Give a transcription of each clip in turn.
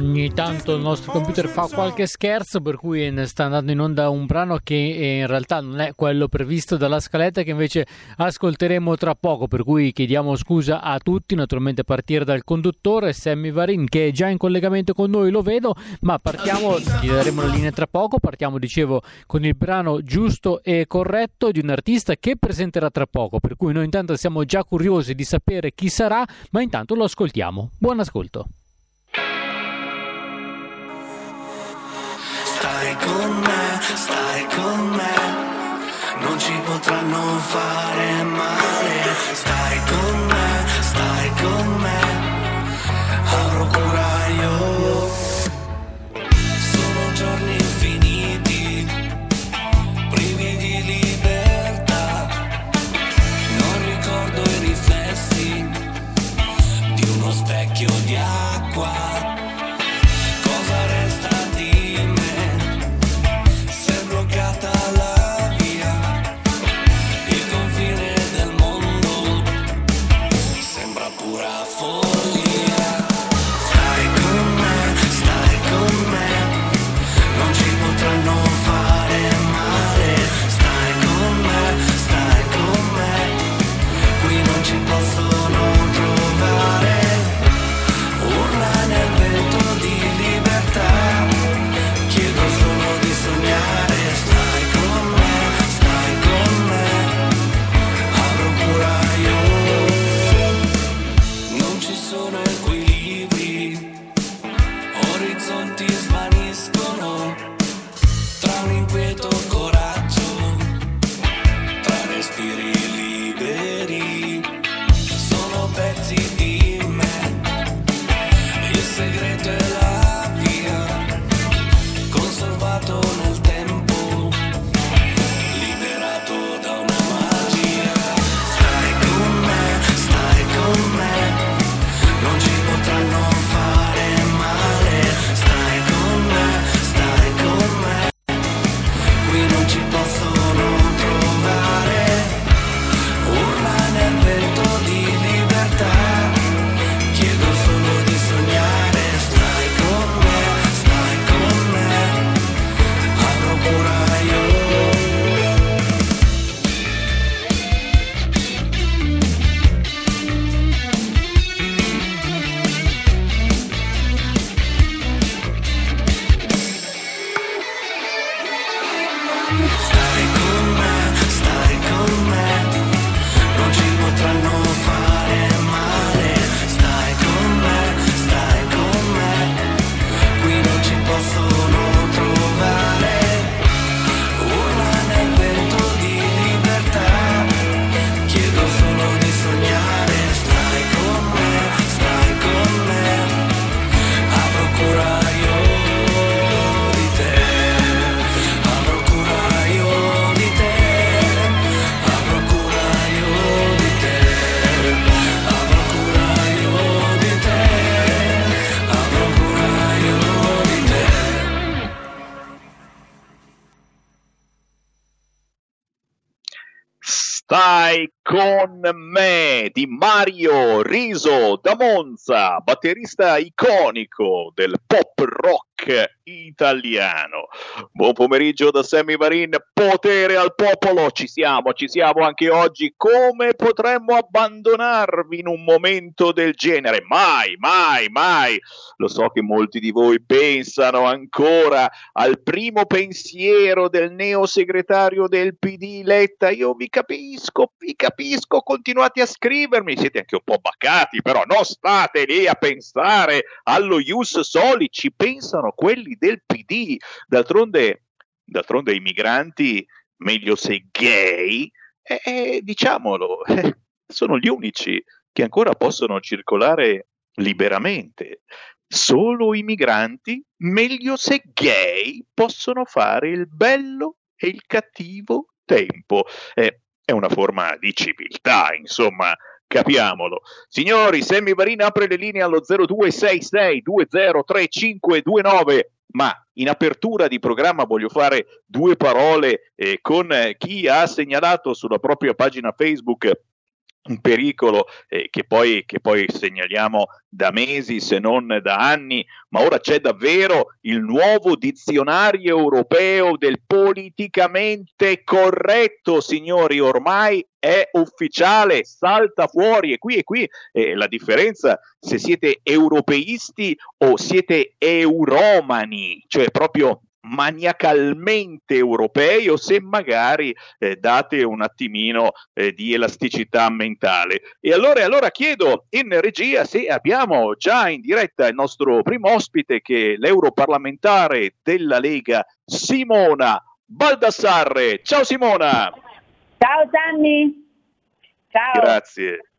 Ogni tanto il nostro computer fa qualche scherzo per cui sta andando in onda un brano che in realtà non è quello previsto dalla scaletta che invece ascolteremo tra poco per cui chiediamo scusa a tutti naturalmente a partire dal conduttore Sammy Varin che è già in collegamento con noi lo vedo ma partiamo gli daremo la linea tra poco partiamo dicevo con il brano giusto e corretto di un artista che presenterà tra poco per cui noi intanto siamo già curiosi di sapere chi sarà ma intanto lo ascoltiamo. Buon ascolto con me, stai con me, non ci potranno fare male. Stai con me, stai con me, avrò cura di Mario Riso da Monza, batterista iconico del pop rock italiano. Buon pomeriggio da Sammy Varin, potere al popolo, ci siamo, ci siamo anche oggi. Come potremmo abbandonarvi in un momento del genere? Mai, mai, mai. Lo so che molti di voi pensano ancora al primo pensiero del neo segretario del PD Letta. Io vi capisco, vi capisco, continuate a scrivermi, siete anche un po' baccati, però non state lì a pensare allo Ius Soli, ci pensano quelli del PD. D'altronde, d'altronde i migranti, meglio se gay, eh, diciamolo, eh, sono gli unici che ancora possono circolare liberamente. solo i migranti, meglio se gay possono fare il bello e il cattivo tempo. Eh, è una forma di civiltà, insomma, capiamolo. Signori, Sammy Varin apre le linee allo 0266203529, ma in apertura di programma voglio fare due parole eh, con chi ha segnalato sulla propria pagina Facebook un pericolo eh, che, poi, che, poi, segnaliamo da mesi se non da anni, ma ora c'è davvero il nuovo dizionario europeo del politicamente corretto, signori, ormai è ufficiale, salta fuori e qui e qui eh, la differenza se siete europeisti o siete euromani, cioè proprio maniacalmente europei o se magari eh, date un attimino eh, di elasticità mentale. E allora, allora chiedo in regia se abbiamo già in diretta il nostro primo ospite che è l'europarlamentare della Lega Simona Baldassarre. Ciao Simona! Ciao Gianni! Ciao! Grazie.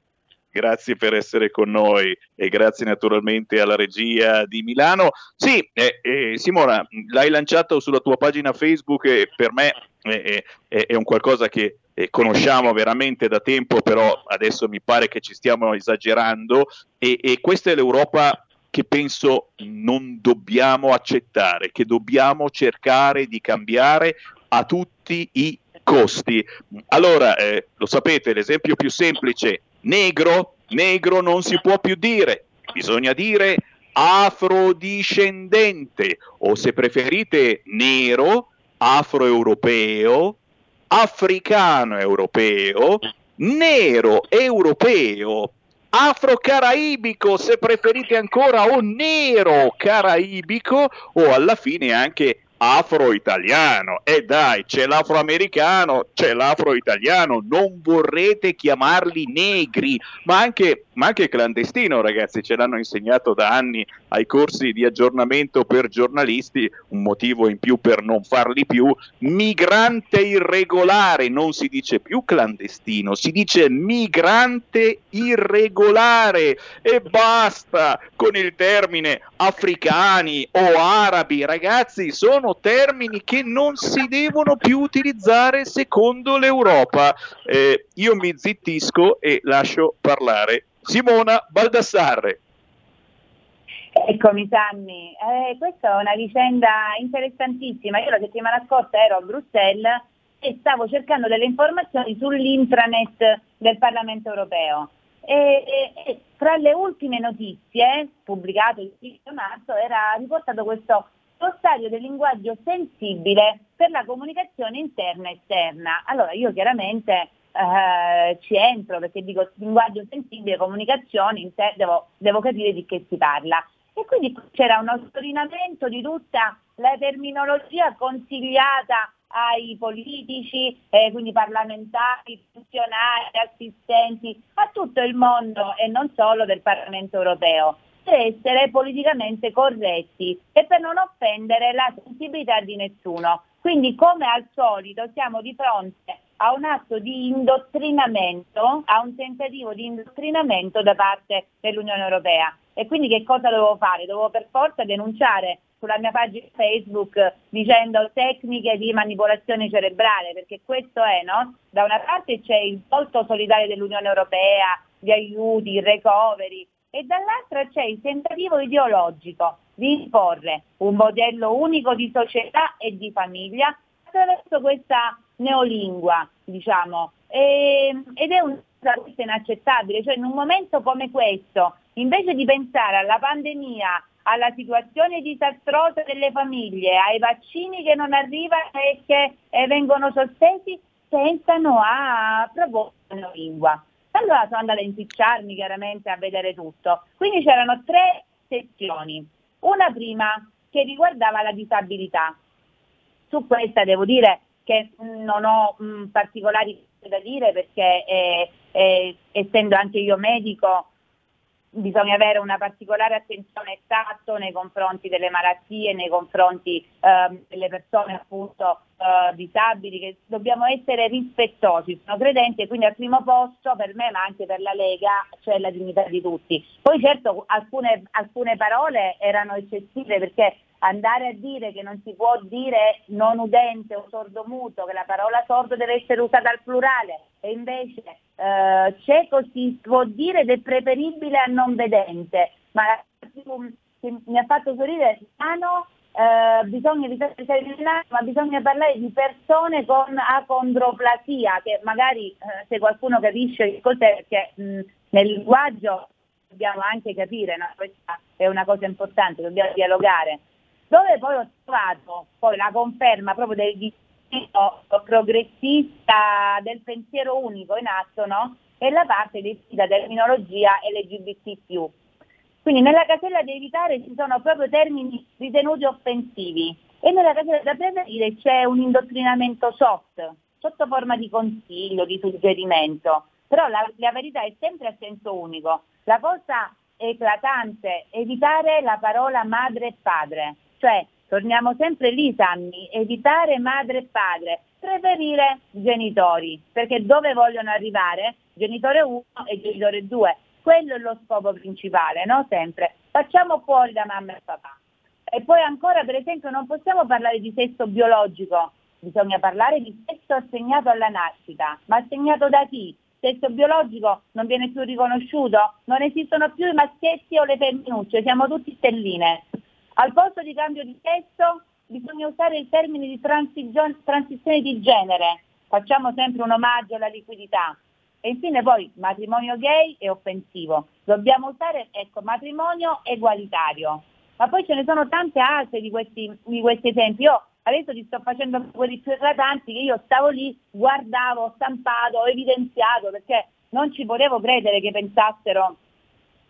Grazie per essere con noi e grazie naturalmente alla regia di Milano. Sì, eh, eh, Simona, l'hai lanciato sulla tua pagina Facebook e per me è, è, è un qualcosa che eh, conosciamo veramente da tempo, però adesso mi pare che ci stiamo esagerando e, e questa è l'Europa che penso non dobbiamo accettare, che dobbiamo cercare di cambiare a tutti i costi. Allora, eh, lo sapete, l'esempio più semplice Negro, negro non si può più dire, bisogna dire afrodiscendente o se preferite nero, afroeuropeo, africano europeo, nero europeo, afro-caraibico se preferite ancora o nero caraibico o alla fine anche afro-italiano. E eh dai, c'è l'afroamericano, c'è l'afro-italiano, non vorrete chiamarli negri, ma anche, ma anche clandestino, ragazzi, ce l'hanno insegnato da anni ai corsi di aggiornamento per giornalisti, un motivo in più per non farli più. Migrante irregolare, non si dice più clandestino, si dice migrante irregolare e basta con il termine africani o arabi, ragazzi, sono termini che non si devono più utilizzare secondo l'Europa. Eh, io mi zittisco e lascio parlare Simona Baldassarre. Eccomi Sammy, eh, questa è una vicenda interessantissima. Io la settimana scorsa ero a Bruxelles e stavo cercando delle informazioni sull'intranet del Parlamento europeo. E, e, e, tra le ultime notizie pubblicate il 5 marzo era riportato questo lo stadio del linguaggio sensibile per la comunicazione interna e esterna. Allora io chiaramente eh, ci entro perché dico linguaggio sensibile, comunicazione, devo, devo capire di che si parla. E quindi c'era un ossorinamento di tutta la terminologia consigliata ai politici, eh, quindi parlamentari, funzionari, assistenti, a tutto il mondo e non solo del Parlamento europeo per essere politicamente corretti e per non offendere la sensibilità di nessuno. Quindi come al solito siamo di fronte a un atto di indottrinamento, a un tentativo di indottrinamento da parte dell'Unione Europea. E quindi che cosa dovevo fare? Dovevo per forza denunciare sulla mia pagina Facebook dicendo tecniche di manipolazione cerebrale, perché questo è, no? Da una parte c'è il volto solidale dell'Unione Europea, gli aiuti, il recovery, e dall'altra c'è il tentativo ideologico di imporre un modello unico di società e di famiglia attraverso questa neolingua, diciamo, e, ed è cosa inaccettabile, cioè in un momento come questo, invece di pensare alla pandemia, alla situazione disastrosa delle famiglie, ai vaccini che non arrivano e che eh, vengono sospesi, pensano a proporre una lingua. Allora sono andata a impicciarmi chiaramente a vedere tutto. Quindi c'erano tre sezioni. Una prima che riguardava la disabilità. Su questa devo dire che non ho mh, particolari cose da dire perché eh, eh, essendo anche io medico bisogna avere una particolare attenzione e tatto nei confronti delle malattie, nei confronti eh, delle persone appunto eh, disabili, che dobbiamo essere rispettosi, sono credente, quindi al primo posto per me ma anche per la Lega c'è la dignità di tutti. Poi certo alcune, alcune parole erano eccessive perché andare a dire che non si può dire non udente o sordomuto, che la parola sordo deve essere usata al plurale e invece eh, cieco si può dire ed è preferibile a non vedente, ma mi ha fatto sorridere Milano eh, bisogna evitare ma bisogna parlare di persone con acondroplasia, che magari eh, se qualcuno capisce che cos'è, perché mh, nel linguaggio dobbiamo anche capire, no? questa è una cosa importante, dobbiamo dialogare. Dove poi ho trovato poi la conferma proprio del disegno progressista del pensiero unico in atto, no? È la parte della terminologia LGBT+. Quindi nella casella da evitare ci sono proprio termini ritenuti offensivi e nella casella da prevenire c'è un indottrinamento soft, sotto forma di consiglio, di suggerimento, però la, la verità è sempre a senso unico. La cosa eclatante è evitare la parola madre e padre, cioè torniamo sempre lì Sammy, evitare madre e padre, preferire genitori, perché dove vogliono arrivare? Genitore 1 e genitore 2 quello è lo scopo principale, no? Sempre. Facciamo fuori da mamma e papà. E poi ancora, per esempio, non possiamo parlare di sesso biologico, bisogna parlare di sesso assegnato alla nascita. Ma assegnato da chi? Sesso biologico non viene più riconosciuto, non esistono più i maschietti o le femminucce, siamo tutti stelline. Al posto di cambio di sesso bisogna usare il termine di transizione di genere. Facciamo sempre un omaggio alla liquidità. E infine poi matrimonio gay è offensivo. Dobbiamo usare ecco, matrimonio egualitario. Ma poi ce ne sono tante altre di questi, di questi esempi. Io adesso ti sto facendo quelli più eclatanti che io stavo lì, guardavo, stampato, evidenziato, perché non ci potevo credere che pensassero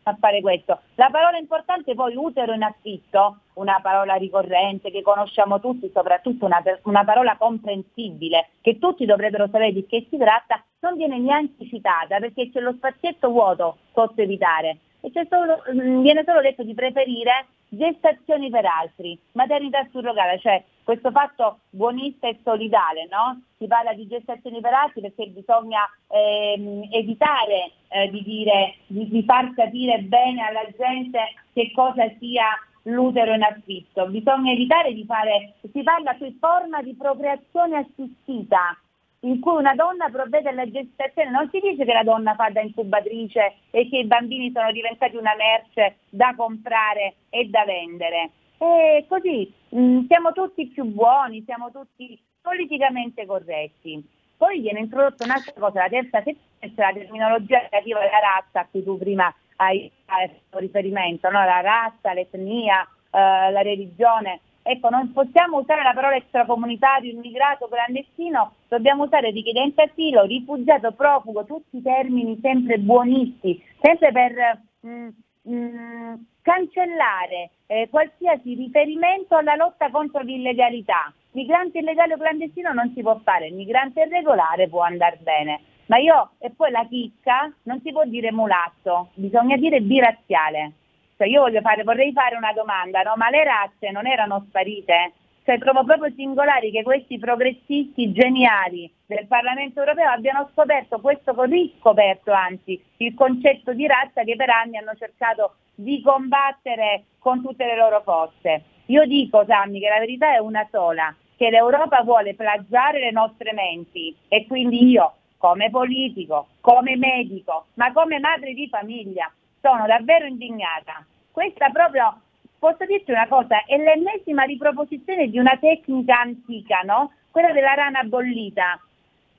a fare questo. La parola importante poi utero in affitto, una parola ricorrente che conosciamo tutti, soprattutto una, una, parola comprensibile, che tutti dovrebbero sapere di che si tratta, non viene neanche citata perché c'è lo spazietto vuoto sotto evitare e solo, mm, viene solo detto di preferire gestazioni per altri, maternità surrogata, cioè questo fatto buonista e solidale, no? Si parla di gestazioni per altri perché bisogna ehm, evitare eh, di, dire, di, di far capire bene alla gente che cosa sia l'utero in affitto, bisogna evitare di fare, si parla qui forma di procreazione assistita, in cui una donna provvede alla gestazione, non si dice che la donna fa da incubatrice e che i bambini sono diventati una merce da comprare e da vendere. E così mh, mm, siamo tutti più buoni, siamo tutti politicamente corretti. Poi viene introdotta un'altra cosa, la terza sezione, cioè la terminologia relativa alla razza a cui tu prima hai fatto riferimento, no? la razza, l'etnia, eh, la religione. Ecco, non possiamo usare la parola extracomunitario, immigrato, clandestino, dobbiamo usare richiedente asilo, rifugiato, profugo, tutti termini sempre buonisti, sempre per mh, mm, mh, mm, cancellare eh, qualsiasi riferimento alla lotta contro l'illegalità. Migrante illegale o clandestino non si può fare, il migrante irregolare può andare bene. Ma io, e poi la chicca, non si può dire mulatto, bisogna dire birazziale. Cioè io fare, vorrei fare una domanda, no? ma le razze non erano sparite? Cioè trovo proprio singolari che questi progressisti geniali del Parlamento europeo abbiano scoperto questo, riscoperto anzi, il concetto di razza che per anni hanno cercato di combattere con tutte le loro forze. Io dico, Sammy, che la verità è una sola, che l'Europa vuole plagiare le nostre menti e quindi io, come politico, come medico, ma come madre di famiglia, sono davvero indignata. Questa proprio, posso dirti una cosa, è l'ennesima riproposizione di una tecnica antica, no? Quella della rana bollita.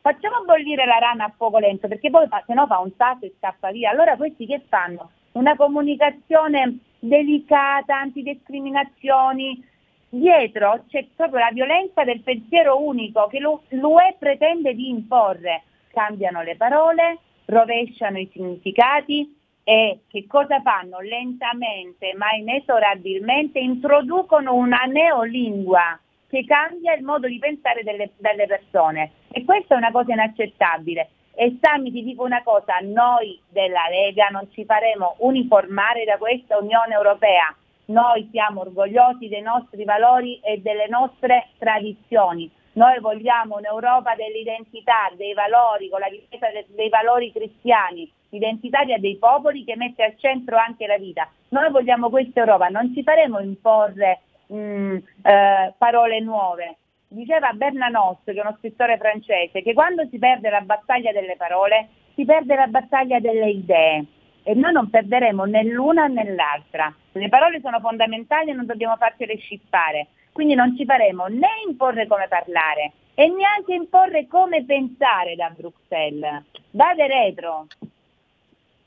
Facciamo bollire la rana a fuoco lento perché poi se no fa un salto e scappa via. Allora questi che fanno? Una comunicazione delicata, antidiscriminazioni. Dietro c'è proprio la violenza del pensiero unico che l'UE pretende di imporre. Cambiano le parole, rovesciano i significati, e che cosa fanno? Lentamente ma inesorabilmente introducono una neolingua che cambia il modo di pensare delle, delle persone e questa è una cosa inaccettabile. E Sammy ti dico una cosa, noi della Lega non ci faremo uniformare da questa Unione Europea, noi siamo orgogliosi dei nostri valori e delle nostre tradizioni. Noi vogliamo un'Europa dell'identità, dei valori, con la difesa dei valori cristiani, identitaria dei popoli che mette al centro anche la vita. Noi vogliamo questa Europa, non ci faremo imporre mh, mm, eh, parole nuove. Diceva Bernanos, che è uno scrittore francese, che quando si perde la battaglia delle parole, si perde la battaglia delle idee e noi non perderemo né l'una né l'altra. Le parole sono fondamentali e non dobbiamo farcele scippare, quindi non ci faremo né imporre come parlare e neanche imporre come pensare da Bruxelles. Vade retro.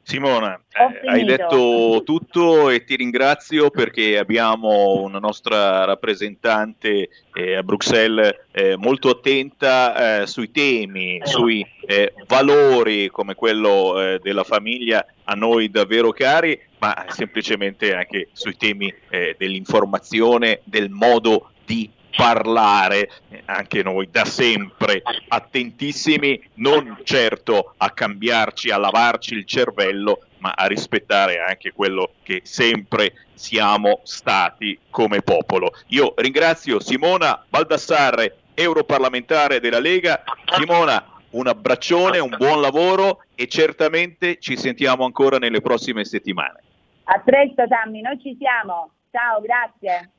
Simona, eh, hai detto tutto e ti ringrazio perché abbiamo una nostra rappresentante eh, a Bruxelles eh, molto attenta eh, sui temi, sui eh, valori come quello della famiglia a noi davvero cari, ma semplicemente anche sui temi dell'informazione, del modo di parlare, anche noi da sempre attentissimi, non certo a cambiarci, a lavarci il cervello, ma a rispettare anche quello che sempre siamo stati come popolo. Io ringrazio Simona Baldassarre, europarlamentare della Lega. Simona, un abbraccione, un buon lavoro e certamente ci sentiamo ancora nelle prossime settimane. A presto Tammy, noi ci siamo. Ciao, grazie.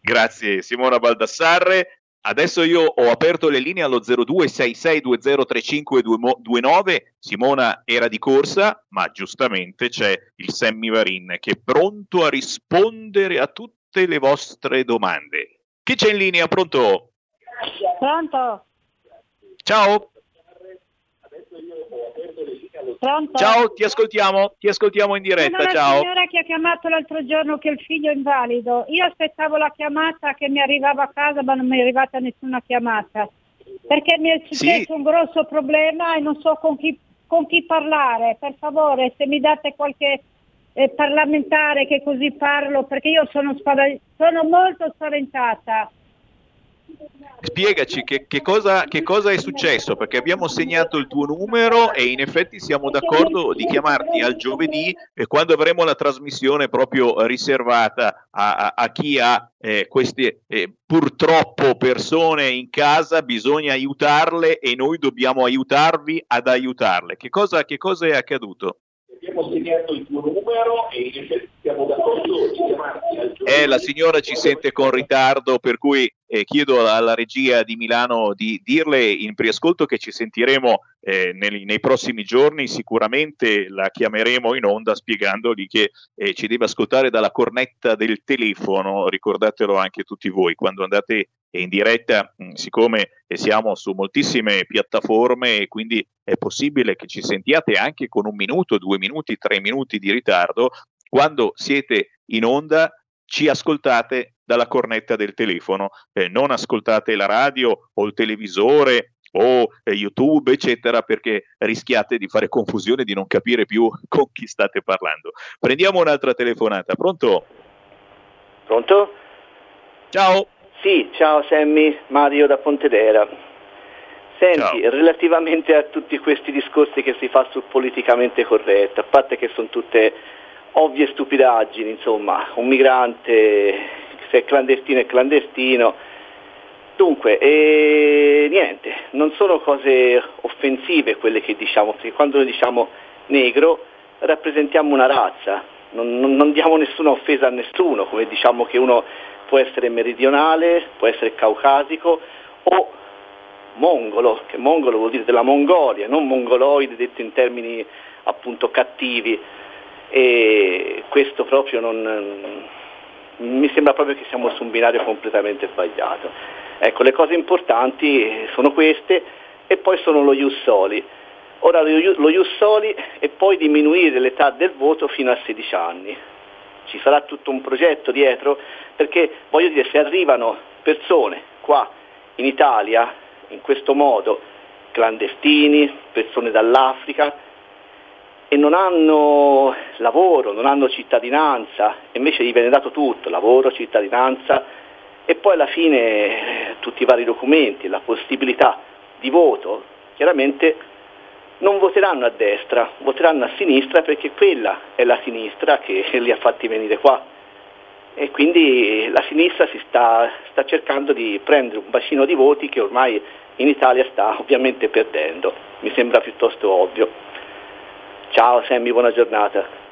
Grazie Simona Baldassarre. Adesso io ho aperto le linee allo 0266203529. Simona era di corsa, ma giustamente c'è il Sammy Varin che è pronto a rispondere a tutte le vostre domande. Chi c'è in linea? Pronto? Pronto? Ciao. Pronto? Ciao, ti ascoltiamo, ti ascoltiamo in diretta. Sono ciao. signora che ha chiamato l'altro giorno che il figlio è invalido. Io aspettavo la chiamata che mi arrivava a casa, ma non mi è arrivata nessuna chiamata. Perché mi è successo sì. un grosso problema e non so con chi, con chi parlare. Per favore, se mi date qualche eh, parlamentare che così parlo, perché io sono, spav- sono molto spaventata. Spiegaci che, che, cosa, che, cosa, è successo, perché abbiamo segnato il tuo numero e in effetti siamo d'accordo di chiamarti al giovedì quando avremo la trasmissione proprio riservata a, a, a chi ha eh, queste eh, purtroppo persone in casa, bisogna aiutarle e noi dobbiamo aiutarvi ad aiutarle. Che cosa, che cosa è accaduto? Abbiamo segnato il tuo numero e siamo d'accordo di chiamarti al giorno. Eh, la signora ci sente con ritardo, per cui eh, chiedo alla regia di Milano di dirle in preascolto che ci sentiremo eh, nei, nei, prossimi giorni, sicuramente la chiameremo in onda spiegandogli che eh, ci deve ascoltare dalla cornetta del telefono, ricordatelo anche tutti voi, quando andate in diretta, mh, siccome siamo su moltissime piattaforme e quindi è possibile che ci sentiate anche con un minuto, due minuti, tre minuti di ritardo, quando siete in onda ci ascoltate dalla cornetta del telefono, eh, non ascoltate la radio o il televisore o eh, YouTube, eccetera, perché rischiate di fare confusione, di non capire più con chi state parlando. Prendiamo un'altra telefonata. Pronto? Pronto? Ciao. Sì, ciao Sammy, Mario da Pontedera. Senti, ciao. relativamente a tutti questi discorsi che si fa sul politicamente corretto, a parte che sono tutte ovvie stupidaggini, insomma, un migrante se è clandestino è clandestino. Dunque, eh, niente, non sono cose offensive quelle che diciamo, perché quando noi diciamo negro rappresentiamo una razza, non, non, non diamo nessuna offesa a nessuno, come diciamo che uno può essere meridionale, può essere caucasico o mongolo, che mongolo vuol dire della Mongolia, non mongoloide detto in termini appunto cattivi e questo proprio non, mi sembra proprio che siamo su un binario completamente sbagliato. Ecco, le cose importanti sono queste e poi sono lo Ius Soli. Ora lo Ius Soli e poi diminuire l'età del voto fino a 16 anni. Ci sarà tutto un progetto dietro perché voglio dire se arrivano persone qua in Italia in questo modo, clandestini, persone dall'Africa, e non hanno lavoro, non hanno cittadinanza, invece gli viene dato tutto, lavoro, cittadinanza e poi alla fine eh, tutti i vari documenti, la possibilità di voto, chiaramente non voteranno a destra, voteranno a sinistra perché quella è la sinistra che li ha fatti venire qua. E quindi la sinistra si sta, sta cercando di prendere un bacino di voti che ormai in Italia sta ovviamente perdendo. Mi sembra piuttosto ovvio. Ciao Sammy, buona giornata.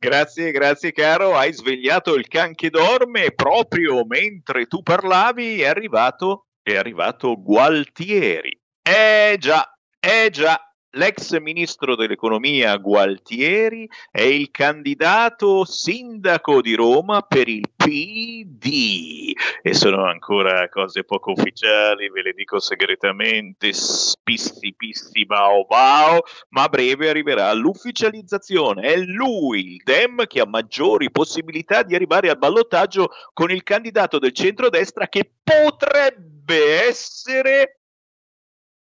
Grazie, grazie caro, hai svegliato il can che dorme proprio mentre tu parlavi è arrivato, è arrivato Gualtieri. Eh già, eh già, L'ex ministro dell'economia Gualtieri è il candidato sindaco di Roma per il PD e sono ancora cose poco ufficiali, ve le dico segretamente, spissi pissi bao bao, ma a breve arriverà l'ufficializzazione. È lui, il Dem, che ha maggiori possibilità di arrivare al ballottaggio con il candidato del centrodestra che potrebbe essere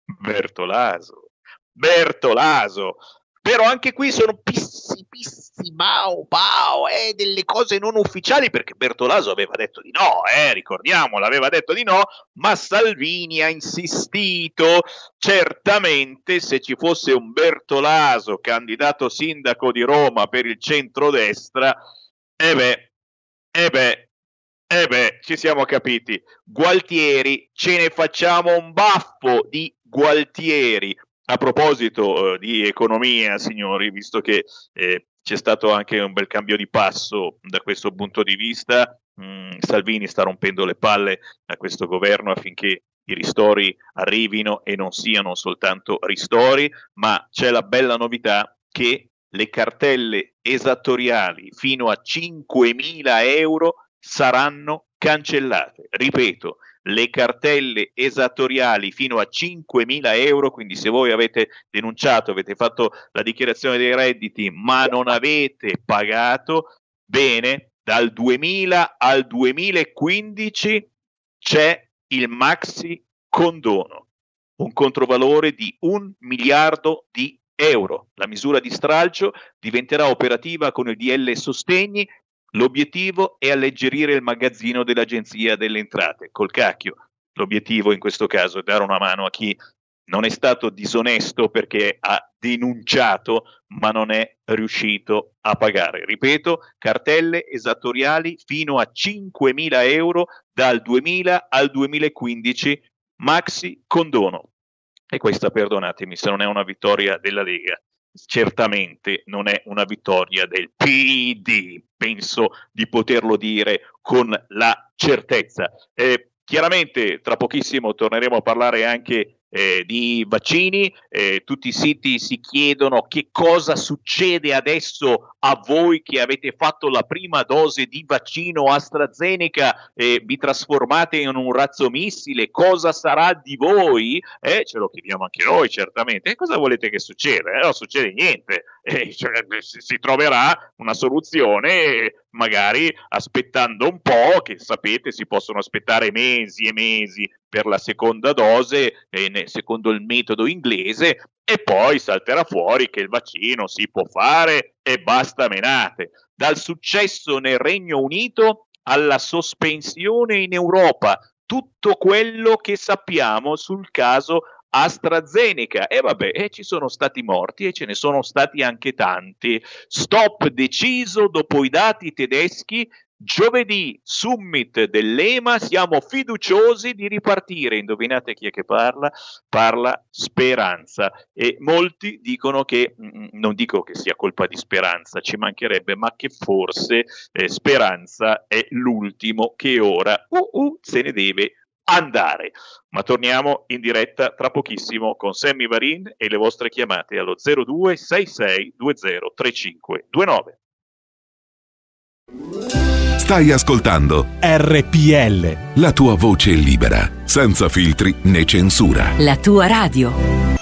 Bertolaso. Bertolaso. Però anche qui sono pissi, pissi, bao, bao, eh, delle cose non ufficiali perché Bertolaso aveva detto di no, eh, ricordiamolo, aveva detto di no, ma Salvini ha insistito. Certamente se ci fosse un Bertolaso candidato sindaco di Roma per il centrodestra, eh beh, eh beh, eh beh, ci siamo capiti. Gualtieri, ce ne facciamo un baffo di Gualtieri a proposito eh, di economia, signori, visto che eh, c'è stato anche un bel cambio di passo da questo punto di vista, mh, mm, Salvini sta rompendo le palle a questo governo affinché i ristori arrivino e non siano soltanto ristori, ma c'è la bella novità che le cartelle esattoriali fino a 5.000 euro saranno cancellate. Ripeto, le cartelle esattoriali fino a 5.000 euro, quindi se voi avete denunciato, avete fatto la dichiarazione dei redditi ma non avete pagato, bene, dal 2000 al 2015 c'è il maxi condono, un controvalore di un miliardo di euro. La misura di stralcio diventerà operativa con il DL Sostegni L'obiettivo è alleggerire il magazzino dell'Agenzia delle Entrate, col cacchio. L'obiettivo in questo caso è dare una mano a chi non è stato disonesto perché ha denunciato ma non è riuscito a pagare. Ripeto, cartelle esattoriali fino a 5.000 euro dal 2000 al 2015, maxi condono. E questa, perdonatemi, se non è una vittoria della Lega, certamente non è una vittoria del PD, penso di poterlo dire con la certezza. Eh, chiaramente tra pochissimo torneremo a parlare anche eh, di vaccini, eh, tutti i siti si chiedono che cosa succede adesso a voi che avete fatto la prima dose di vaccino AstraZeneca e vi trasformate in un razzo missile, cosa sarà di voi? Eh, ce lo chiediamo anche noi certamente. E cosa volete che succeda? Eh, non succede niente, eh, cioè, si troverà una soluzione magari aspettando un po', che sapete si possono aspettare mesi e mesi per la seconda dose, eh, secondo il metodo inglese, e poi salterà fuori che il vaccino si può fare e basta menate. Dal successo nel Regno Unito alla sospensione in Europa, tutto quello che sappiamo sul caso AstraZeneca. E vabbè, e ci sono stati morti e ce ne sono stati anche tanti. Stop deciso dopo i dati tedeschi Giovedì, summit dell'EMA, siamo fiduciosi di ripartire. Indovinate chi è che parla? Parla Speranza. E molti dicono che, mm, mm, non dico che sia colpa di Speranza, ci mancherebbe, ma che forse eh, Speranza è l'ultimo che ora uh, uh, se ne deve andare. Ma torniamo in diretta tra pochissimo con Sammy Varin e le vostre chiamate allo 0266 203529. Stai ascoltando RPL. La tua voce libera, senza filtri né censura. La tua radio.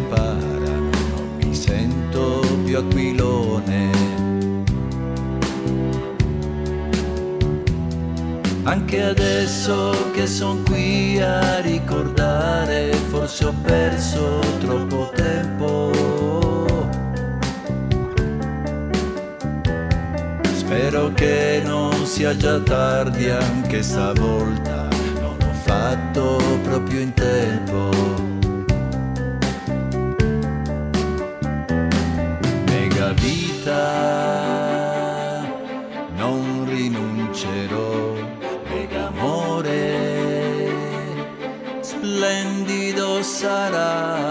si preparano, non mi sento più aquilone. Anche adesso che son qui a ricordare, forse ho perso troppo tempo. Spero che non sia già tardi anche stavolta, non ho fatto proprio in tempo. Vita, non rinuncerò, mega amore, splendido sarà,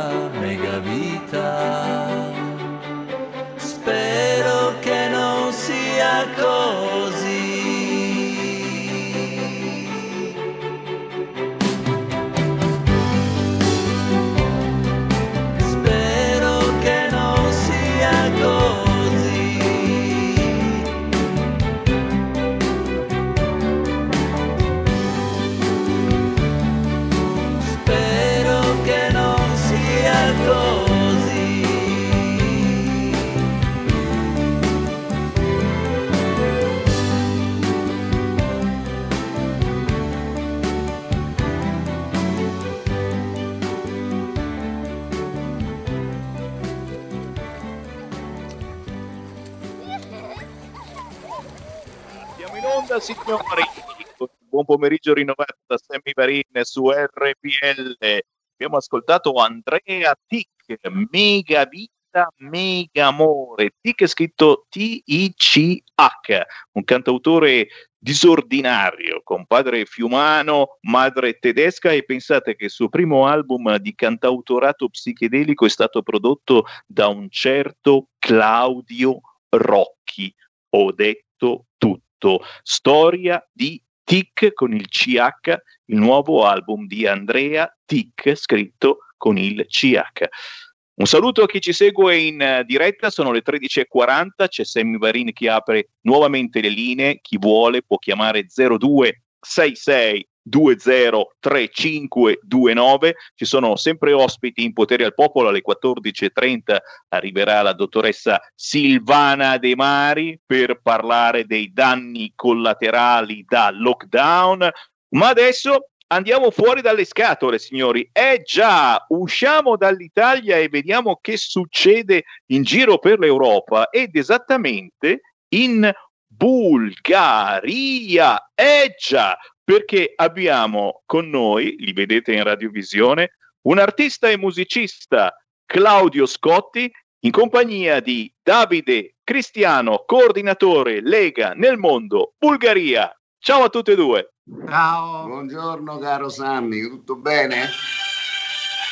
signori. Buon pomeriggio rinnovato da Sammy Varin su RPL. Abbiamo ascoltato Andrea Tic, Mega Vita, Mega Amore. Tic è scritto T-I-C-H, un cantautore disordinario, con padre fiumano, madre tedesca e pensate che il suo primo album di cantautorato psichedelico è stato prodotto da un certo Claudio Rocchi. Ho detto tutto. Storia di Tic con il CH, il nuovo album di Andrea Tic scritto con il CH. Un saluto a chi ci segue in eh, diretta, sono le 13.40, c'è Sammy Varin che apre nuovamente le linee, chi vuole può chiamare 0266 203529 ci sono sempre ospiti in potere al popolo alle 14.30 arriverà la dottoressa Silvana De Mari per parlare dei danni collaterali da lockdown ma adesso Andiamo fuori dalle scatole, signori. Eh già, usciamo dall'Italia e vediamo che succede in giro per l'Europa ed esattamente in Bulgaria. Eh già, perché abbiamo con noi, li vedete in radiovisione, un artista e musicista, Claudio Scotti, in compagnia di Davide Cristiano, coordinatore Lega nel mondo Bulgaria. Ciao a tutte e due. Ciao. Buongiorno caro Sammy, tutto bene?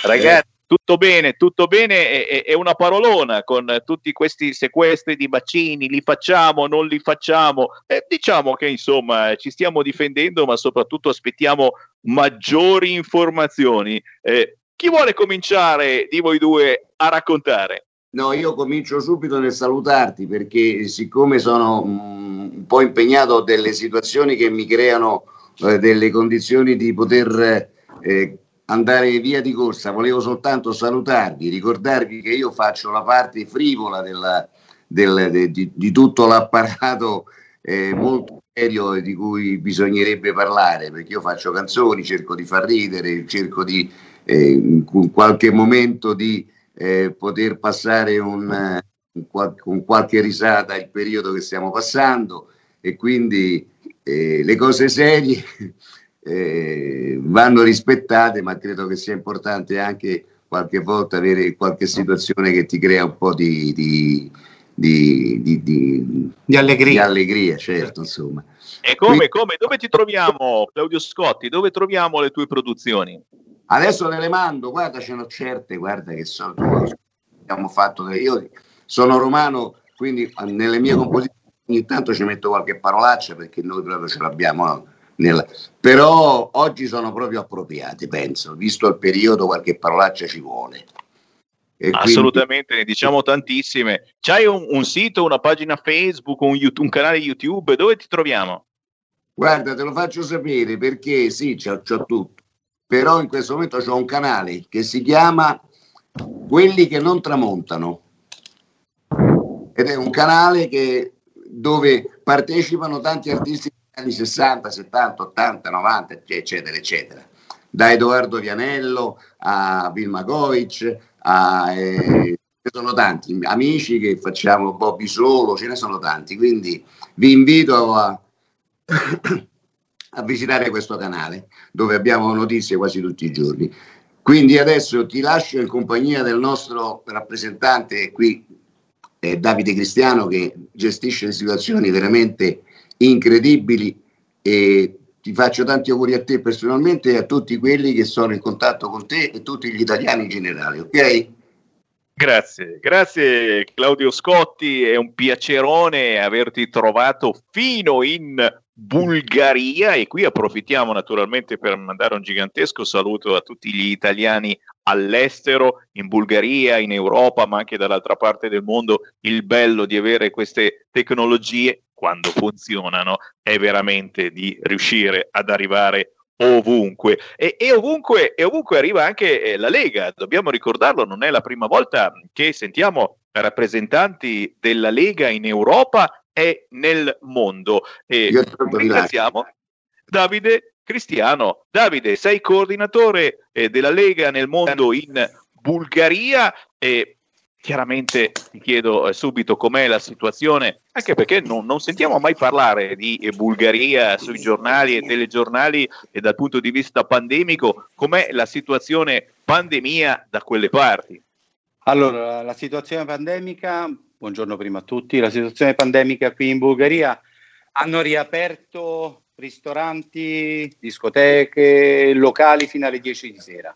Ragazzi, tutto bene, tutto bene, è, è, una parolona con tutti questi sequestri di bacini, li facciamo, non li facciamo. Eh, diciamo che insomma ci stiamo difendendo, ma soprattutto aspettiamo maggiori informazioni. Eh, chi vuole cominciare di voi due a raccontare? No, io comincio subito nel salutarti perché siccome sono mm, un po' impegnato delle situazioni che mi creano eh, delle condizioni di poter eh, andare via di corsa, volevo soltanto salutarvi, ricordarvi che io faccio la parte frivola della, del, de, di, di, tutto l'apparato eh, molto serio di cui bisognerebbe parlare, perché io faccio canzoni, cerco di far ridere, cerco di eh, in qualche momento di eh, poter passare un, con qualche risata il periodo che stiamo passando e quindi eh, le cose serie eh, vanno rispettate, ma credo che sia importante anche qualche volta avere qualche situazione che ti crea un po' di, di, di, di allegria. allegria. certo, insomma. E come, come, dove ti troviamo, Claudio Scotti? Dove troviamo le tue produzioni? Adesso te le mando, guarda, ce n'ho certe, guarda che sono, abbiamo fatto, io sono romano, quindi nelle mie composizioni ogni tanto ci metto qualche parolaccia perché noi proprio ce l'abbiamo. No? Nella... Però oggi sono proprio appropriati, penso, visto il periodo qualche parolaccia ci vuole. E Assolutamente, quindi... ne diciamo tantissime. C'hai un, un, sito, una pagina Facebook, un, YouTube, un canale YouTube, dove ti troviamo? Guarda, te lo faccio sapere perché sì, c'ho, c'ho tutto però in questo momento c'è un canale che si chiama Quelli che non tramontano ed è un canale che, dove partecipano tanti artisti anni 60, 70, 80, 90, eccetera, eccetera. Da Edoardo Vianello a Vilma Goic, a, eh, sono tanti amici che facciamo Bobby Solo, ce ne sono tanti, quindi vi invito a a visitare questo canale dove abbiamo notizie quasi tutti i giorni. Quindi adesso ti lascio in compagnia del nostro rappresentante qui, eh, Davide Cristiano, che gestisce le situazioni veramente incredibili e ti faccio tanti auguri a te personalmente e a tutti quelli che sono in contatto con te e tutti gli italiani in generale, ok? Grazie, grazie Claudio Scotti, è un piacerone averti trovato fino in Bulgaria e qui approfittiamo naturalmente per mandare un gigantesco saluto a tutti gli italiani all'estero, in Bulgaria, in Europa, ma anche dall'altra parte del mondo. Il bello di avere queste tecnologie quando funzionano è veramente di riuscire ad arrivare ovunque e, e, ovunque e ovunque arriva anche eh, la Lega dobbiamo ricordarlo non è la prima volta che sentiamo rappresentanti della Lega in Europa è nel mondo. E ringraziamo Davide Cristiano. Davide, sei coordinatore eh, della Lega nel mondo in Bulgaria e chiaramente ti chiedo eh, subito com'è la situazione, anche perché non, non sentiamo mai parlare di Bulgaria sui giornali e telegiornali e dal punto di vista pandemico, com'è la situazione pandemia da quelle parti? Allora, la situazione pandemica buongiorno prima a tutti. La situazione pandemica qui in Bulgaria hanno riaperto ristoranti, discoteche, locali fino alle 10 di sera.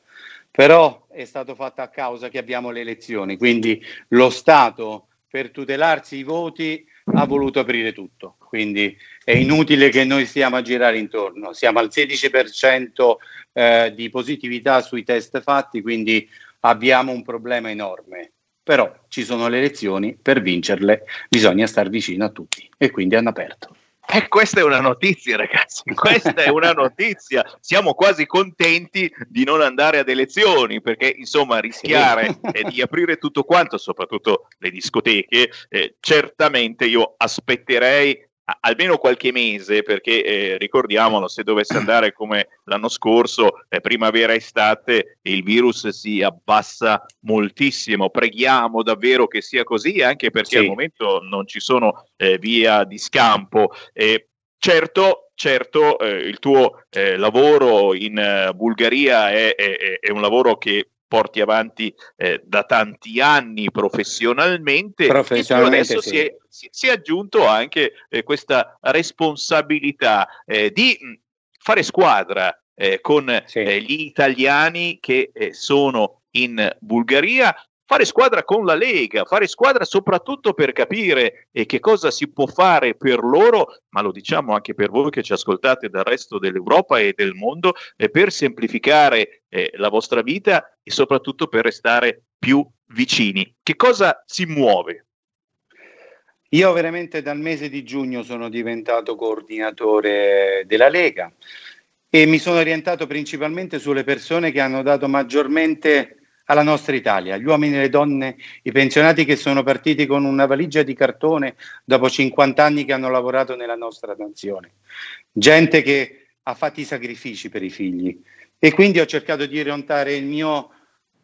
Però è stato fatto a causa che abbiamo le elezioni, quindi lo Stato per tutelarsi i voti ha voluto aprire tutto. Quindi è inutile che noi stiamo a girare intorno. Siamo al 16% eh, di positività sui test fatti, quindi abbiamo un problema enorme. Però ci sono le elezioni, per vincerle bisogna stare vicino a tutti e quindi hanno aperto. Eh, questa è una notizia, ragazzi. Questa è una notizia. Siamo quasi contenti di non andare ad elezioni perché, insomma, rischiare sì. di aprire tutto quanto, soprattutto le discoteche, eh, certamente io aspetterei almeno qualche mese, perché eh, ricordiamolo, se dovesse andare come l'anno scorso, eh, primavera-estate, il virus si abbassa moltissimo. Preghiamo davvero che sia così, anche perché sì. al momento non ci sono eh, via di scampo. certo, certo, eh, il tuo eh, lavoro in uh, Bulgaria è, è, è un lavoro che porti avanti eh, da tanti anni professionalmente, professionalmente adesso sì. si, è, si, si, è, aggiunto anche eh, questa responsabilità eh, di fare squadra eh, con sì. Eh, gli italiani che eh, sono in Bulgaria fare squadra con la Lega, fare squadra soprattutto per capire che cosa si può fare per loro, ma lo diciamo anche per voi che ci ascoltate dal resto dell'Europa e del mondo, eh, per semplificare eh, la vostra vita e soprattutto per restare più vicini. Che cosa si muove? Io veramente dal mese di giugno sono diventato coordinatore della Lega e mi sono orientato principalmente sulle persone che hanno dato maggiormente alla nostra Italia, gli uomini e le donne, i pensionati che sono partiti con una valigia di cartone dopo 50 anni che hanno lavorato nella nostra nazione, gente che ha fatto i sacrifici per i figli. E quindi ho cercato di orientare il mio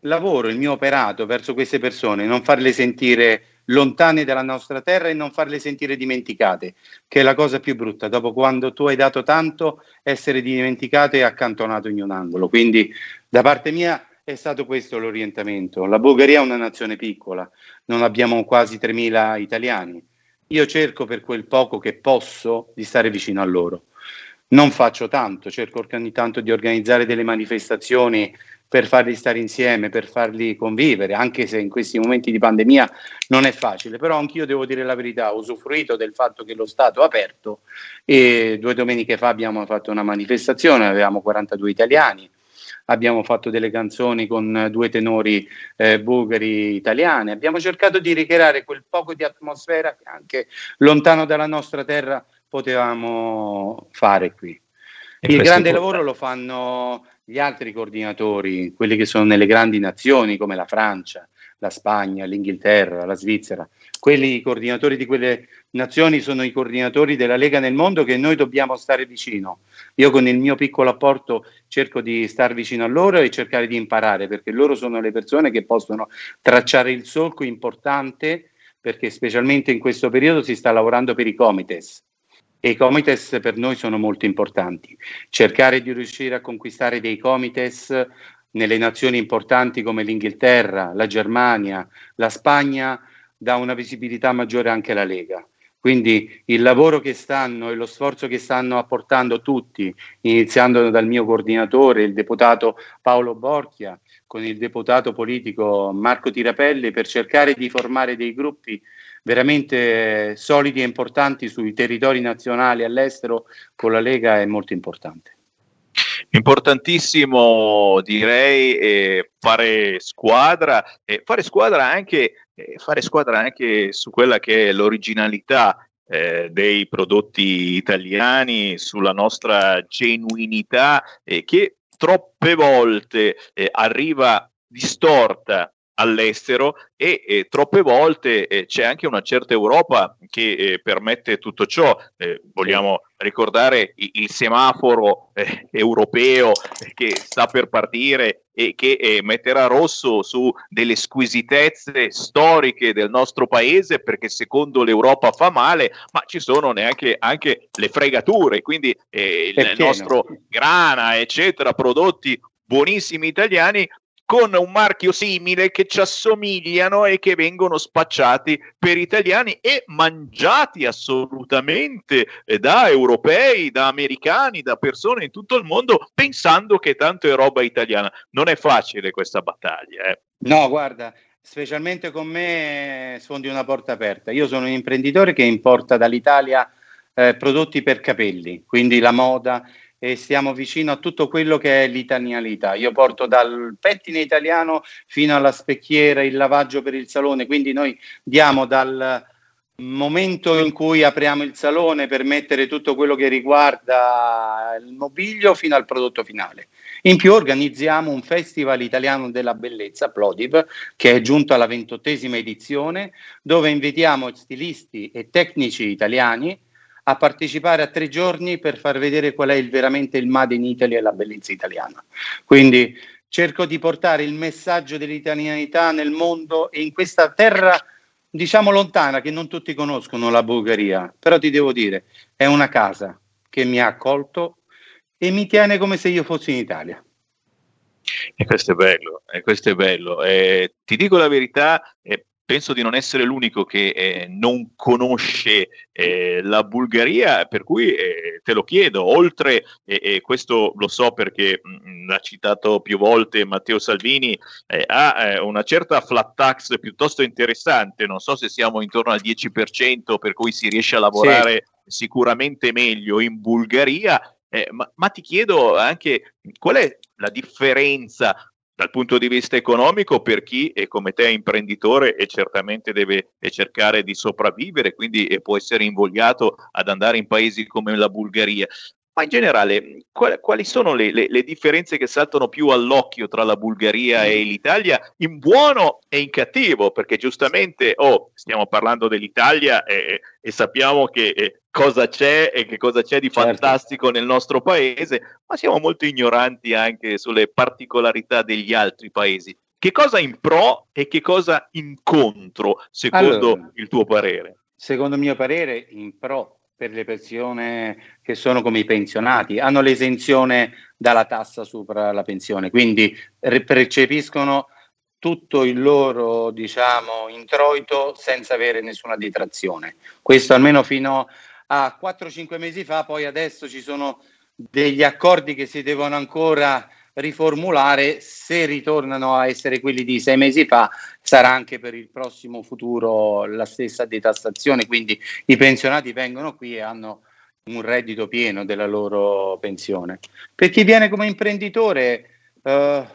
lavoro, il mio operato verso queste persone, non farle sentire lontane dalla nostra terra e non farle sentire dimenticate, che è la cosa più brutta, dopo quando tu hai dato tanto, essere dimenticato e accantonato in un angolo. Quindi da parte mia è stato questo l'orientamento. La Bulgaria è una nazione piccola, non abbiamo quasi 3.000 italiani. Io cerco per quel poco che posso di stare vicino a loro. Non faccio tanto, cerco ogni tanto di organizzare delle manifestazioni per farli stare insieme, per farli convivere, anche se in questi momenti di pandemia non è facile, però anch'io devo dire la verità, ho usufruito del fatto che lo Stato è aperto e due domeniche fa abbiamo fatto una manifestazione, avevamo 42 italiani, abbiamo fatto delle canzoni con due tenori eh, bulgari italiani, abbiamo cercato di ricreare quel poco di atmosfera che anche lontano dalla nostra terra potevamo fare qui. E Il grande lavoro lo fanno gli altri coordinatori, quelli che sono nelle grandi nazioni come la Francia, la Spagna, l'Inghilterra, la Svizzera. Quelli coordinatori di quelle nazioni sono i coordinatori della Lega nel mondo che noi dobbiamo stare vicino. Io con il mio piccolo apporto cerco di stare vicino a loro e cercare di imparare perché loro sono le persone che possono tracciare il solco importante perché specialmente in questo periodo si sta lavorando per i comites e i comites per noi sono molto importanti. Cercare di riuscire a conquistare dei comites nelle nazioni importanti come l'Inghilterra, la Germania, la Spagna dà una visibilità maggiore anche alla Lega. Quindi il lavoro che stanno e lo sforzo che stanno apportando tutti, iniziando dal mio coordinatore, il deputato Paolo Borchia, con il deputato politico Marco Tirapelli, per cercare di formare dei gruppi veramente solidi e importanti sui territori nazionali all'estero con la Lega è molto importante. Importantissimo direi eh, fare squadra e fare squadra anche eh, fare squadra anche su quella che è l'originalità eh, dei prodotti italiani, sulla nostra genuinità eh, che troppe volte eh, arriva distorta all'estero e eh, troppe volte eh, c'è anche una certa Europa che eh, permette tutto ciò. Eh, vogliamo ricordare il, il semaforo eh, europeo che sta per partire e che eh, metterà rosso su delle squisitezze storiche del nostro paese perché secondo l'Europa fa male, ma ci sono neanche anche le fregature, quindi il nostro grana, eccetera, prodotti buonissimi italiani con un marchio simile che ci assomigliano e che vengono spacciati per italiani e mangiati assolutamente eh, da europei, da americani, da persone in tutto il mondo pensando che tanto è roba italiana. Non è facile questa battaglia. Eh. No, guarda, specialmente con me sfondi una porta aperta. Io sono un imprenditore che importa dall'Italia eh, prodotti per capelli, quindi la moda, e stiamo vicino a tutto quello che è l'italianità. Io porto dal pettine italiano fino alla specchiera, il lavaggio per il salone, quindi noi diamo dal momento in cui apriamo il salone per mettere tutto quello che riguarda il mobilio fino al prodotto finale. In più organizziamo un festival italiano della bellezza, Plodiv, che è giunto alla ventottesima edizione, dove invitiamo stilisti e tecnici italiani a partecipare a tre giorni per far vedere qual è il, veramente il Made in Italy e la bellezza italiana. Quindi cerco di portare il messaggio dell'italianità nel mondo e in questa terra diciamo lontana che non tutti conoscono la Bulgaria, però ti devo dire, è una casa che mi ha accolto e mi tiene come se io fossi in Italia. E questo è bello, e questo è bello. Eh, ti dico la verità, eh, penso di non essere l'unico che eh, non conosce eh, la Bulgaria, per cui eh, te lo chiedo, oltre, e questo lo so perché mh, mm, l'ha citato più volte Matteo Salvini, eh, ha eh, una certa flat tax piuttosto interessante, non so se siamo intorno al 10%, per cui si riesce a lavorare sì. sicuramente meglio in Bulgaria. Eh, ma, ma, ti chiedo anche qual è la differenza dal punto di vista economico per chi è come te imprenditore e certamente deve cercare di sopravvivere, quindi può essere invogliato ad andare in paesi come la Bulgaria. Ma in generale, quali, sono le, le, le, differenze che saltano più all'occhio tra la Bulgaria e l'Italia, in buono e in cattivo? Perché giustamente, oh, stiamo parlando dell'Italia e, e sappiamo che eh, cosa c'è e che cosa c'è di certo. fantastico nel nostro paese, ma siamo molto ignoranti anche sulle particolarità degli altri paesi. Che cosa in pro e che cosa in contro, secondo allora, il tuo parere? Secondo il mio parere, in pro per le persone che sono come i pensionati, hanno l'esenzione dalla tassa sopra la pensione, quindi percepiscono tutto il loro diciamo, introito senza avere nessuna detrazione. Questo almeno fino a 4-5 mesi fa, poi adesso ci sono degli accordi che si devono ancora riformulare, se ritornano a essere quelli di sei mesi fa, sarà anche per il prossimo futuro la stessa detassazione, quindi i pensionati vengono qui e hanno un reddito pieno della loro pensione. Per chi viene come imprenditore eh,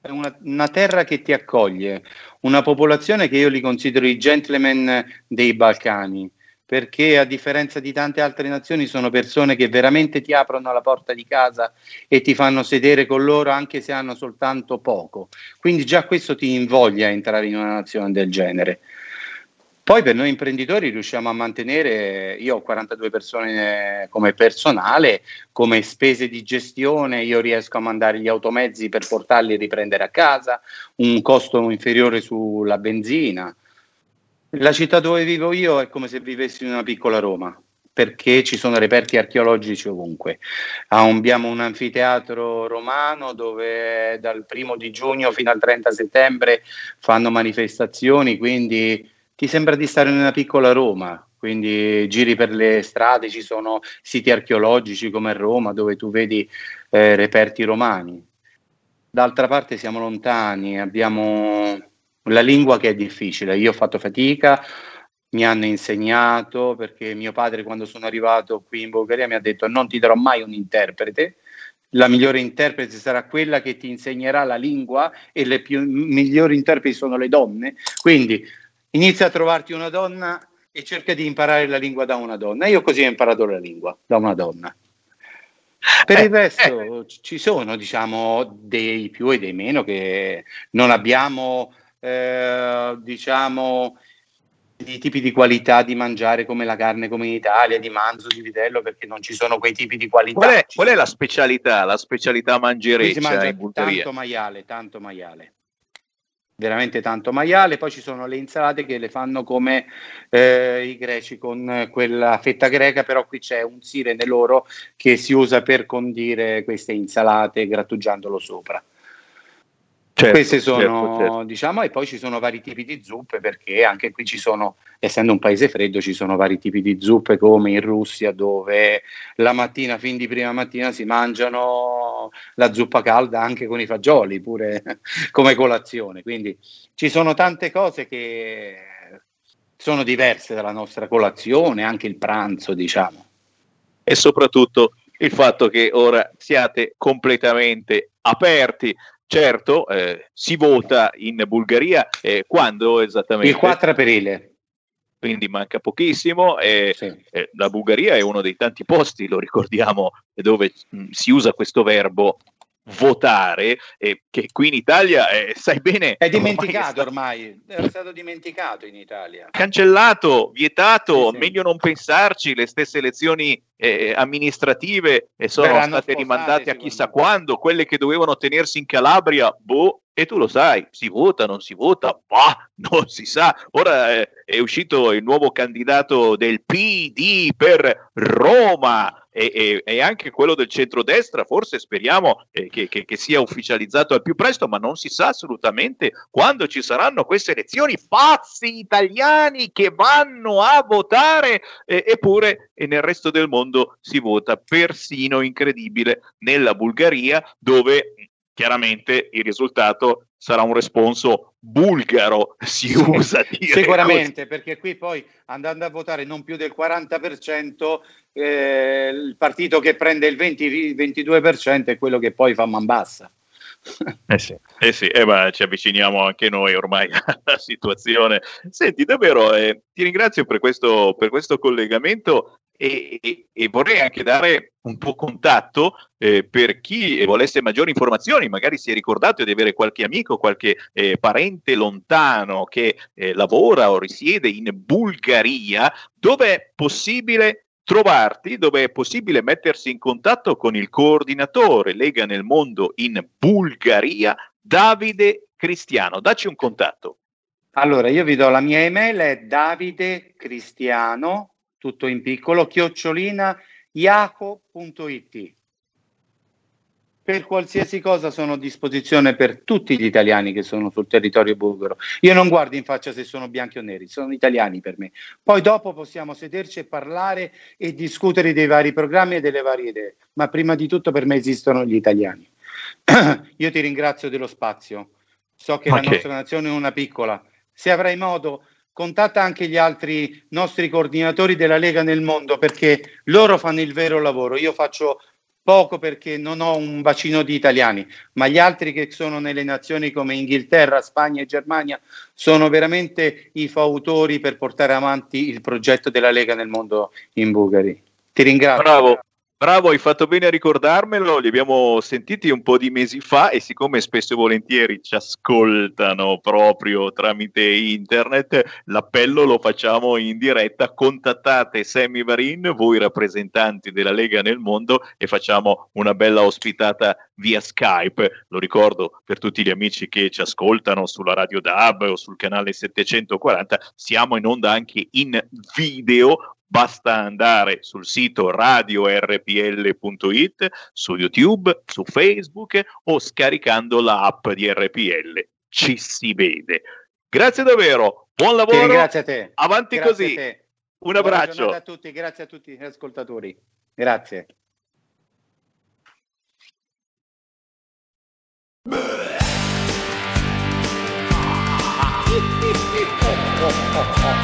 è una, una, terra che ti accoglie, una popolazione che io li considero i gentleman dei Balcani, perché a differenza di tante altre nazioni sono persone che veramente ti aprono la porta di casa e ti fanno sedere con loro anche se hanno soltanto poco. Quindi già questo ti invoglia a entrare in una nazione del genere. Poi per noi imprenditori riusciamo a mantenere, io ho 42 persone come personale, come spese di gestione, io riesco a mandare gli automezzi per portarli e riprendere a casa, un costo inferiore sulla benzina, la città dove vivo io è come se vivessi in una piccola Roma, perché ci sono reperti archeologici ovunque. Abbiamo un anfiteatro romano dove dal primo di giugno fino al 30 settembre fanno manifestazioni, quindi ti sembra di stare in una piccola Roma. Quindi giri per le strade, ci sono siti archeologici come Roma dove tu vedi eh, reperti romani. D'altra parte siamo lontani, abbiamo la lingua che è difficile, io ho fatto fatica, mi hanno insegnato perché mio padre quando sono arrivato qui in Bulgaria mi ha detto non ti darò mai un interprete, la migliore interprete sarà quella che ti insegnerà la lingua e le più, migliori interpreti sono le donne, quindi inizia a trovarti una donna e cerca di imparare la lingua da una donna. Io così ho imparato la lingua da una donna. Per il eh, resto ci sono, diciamo, dei più e dei meno che non abbiamo eh, diciamo, di tipi di qualità di mangiare come la carne come in Italia, di manzo, di vitello, perché non ci sono quei tipi di qualità. Qual è, qual è la specialità, la specialità mangereccia in Bulgaria? Tanto maiale, tanto maiale. Veramente tanto maiale, poi ci sono le insalate che le fanno come eh, i greci con quella fetta greca, però qui c'è un sirene loro che si usa per condire queste insalate grattugiandolo sopra. Certo, Queste sono, certo, certo. diciamo, e poi ci sono vari tipi di zuppe, perché anche qui ci sono, essendo un paese freddo, ci sono vari tipi di zuppe, come in Russia, dove la mattina, fin di prima mattina, si mangiano la zuppa calda anche con i fagioli, pure come colazione. Quindi ci sono tante cose che sono diverse dalla nostra colazione, anche il pranzo, diciamo. E soprattutto il fatto che ora siate completamente aperti. Certo, eh, si vota in Bulgaria eh, quando esattamente? Il 4 aprile. Quindi manca pochissimo. E, sì. eh, la Bulgaria è uno dei tanti posti, lo ricordiamo, dove mh, si usa questo verbo votare, eh, che qui in Italia, eh, sai bene... È dimenticato ormai, è, stato... è stato dimenticato in Italia. Cancellato, vietato, sì, sì. meglio non pensarci, le stesse elezioni eh, amministrative e sono Verranno state rimandate a chissà quando, quelle che dovevano tenersi in Calabria, boh, e tu lo sai, si vota, non si vota, bah, non si sa. Ora eh, è uscito il nuovo candidato del PD per Roma e, e, e anche quello del centrodestra, forse speriamo eh, che, che, che, sia ufficializzato al più presto, ma non si sa assolutamente quando ci saranno queste elezioni. Pazzi italiani che vanno a votare, eh, eppure nel resto del mondo si vota persino incredibile nella Bulgaria, dove chiaramente il risultato sarà un responso bulgaro, si usa dire. Sicuramente, così. perché qui poi andando a votare non più del 40%, eh, il partito che prende il 20-22% è quello che poi fa man bassa. Eh sì, eh sì eh beh, ci avviciniamo anche noi ormai alla situazione. Senti, davvero eh, ti ringrazio per questo, per questo collegamento e, e, vorrei anche dare un po' contatto eh, per chi volesse maggiori informazioni, magari si è ricordato di avere qualche amico, qualche eh, parente lontano che eh, lavora o risiede in Bulgaria, dove è possibile trovarti, dove è possibile mettersi in contatto con il coordinatore Lega nel mondo in Bulgaria, Davide Cristiano. Dacci un contatto. Allora, io vi do la mia email, è Davide tutto in piccolo, chiocciolina iaco.it. Per qualsiasi cosa sono a disposizione per tutti gli italiani che sono sul territorio bulgaro. Io non guardo in faccia se sono bianchi o neri, sono italiani per me. Poi dopo possiamo sederci e parlare e discutere dei vari programmi e delle varie idee, ma prima di tutto per me esistono gli italiani. Io ti ringrazio dello spazio. So che okay. la nostra nazione è una piccola. Se avrai modo contatta anche gli altri nostri coordinatori della Lega nel mondo perché loro fanno il vero lavoro. Io faccio poco perché non ho un bacino di italiani, ma gli altri che sono nelle nazioni come Inghilterra, Spagna e Germania sono veramente i fautori per portare avanti il progetto della Lega nel mondo in Bulgaria. Ti ringrazio. Bravo. Bravo, hai fatto bene a ricordarmelo, li abbiamo sentiti un po' di mesi fa e siccome spesso e volentieri ci ascoltano proprio tramite internet, l'appello lo facciamo in diretta, contattate Sammy Varin, voi rappresentanti della Lega nel mondo e facciamo una bella ospitata via Skype. Lo ricordo per tutti gli amici che ci ascoltano sulla Radio DAB o sul canale 740, siamo in onda anche in video basta andare sul sito radiorpl.it, su YouTube, su Facebook o scaricando l'app di RPL. Ci si vede. Grazie davvero, buon lavoro. Grazie a te. Avanti grazie così. Te. Un abbraccio. Grazie a tutti, grazie a tutti gli ascoltatori. Grazie.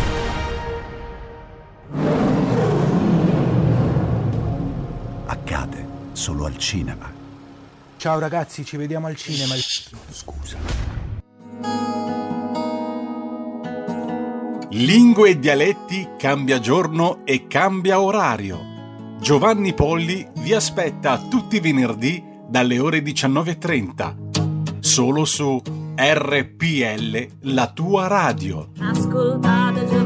Cinema. Ciao ragazzi, ci vediamo al cinema. Scusa. Lingue e dialetti cambia giorno e cambia orario. Giovanni Polli vi aspetta tutti i venerdì dalle ore 19.30. Solo su RPL, la tua radio. Ascoltate Giovanni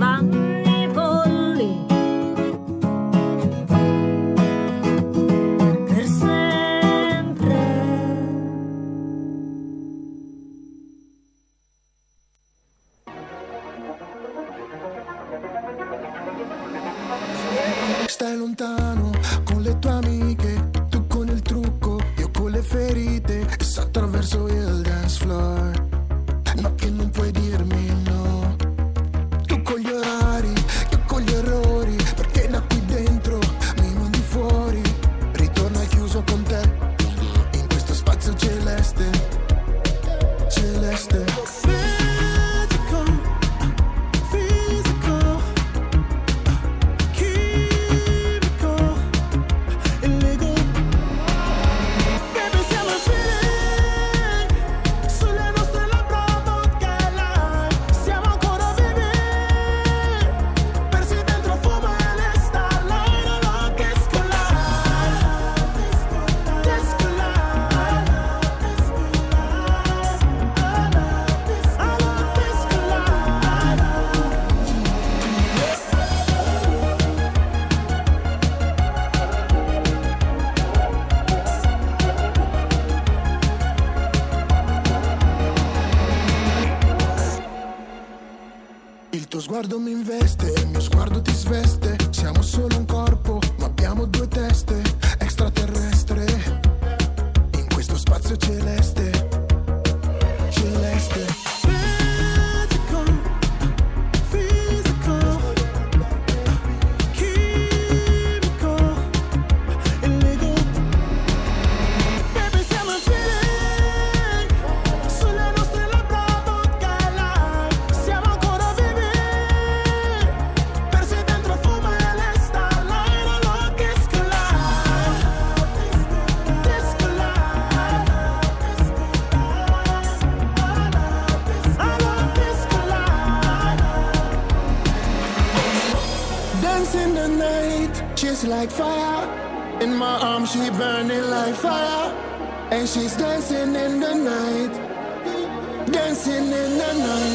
fire. And she's dancing in the night. Dancing in the night.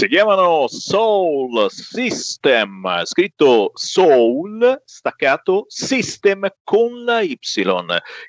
Si chiamano Soul System, scritto Soul, staccato System con la Y.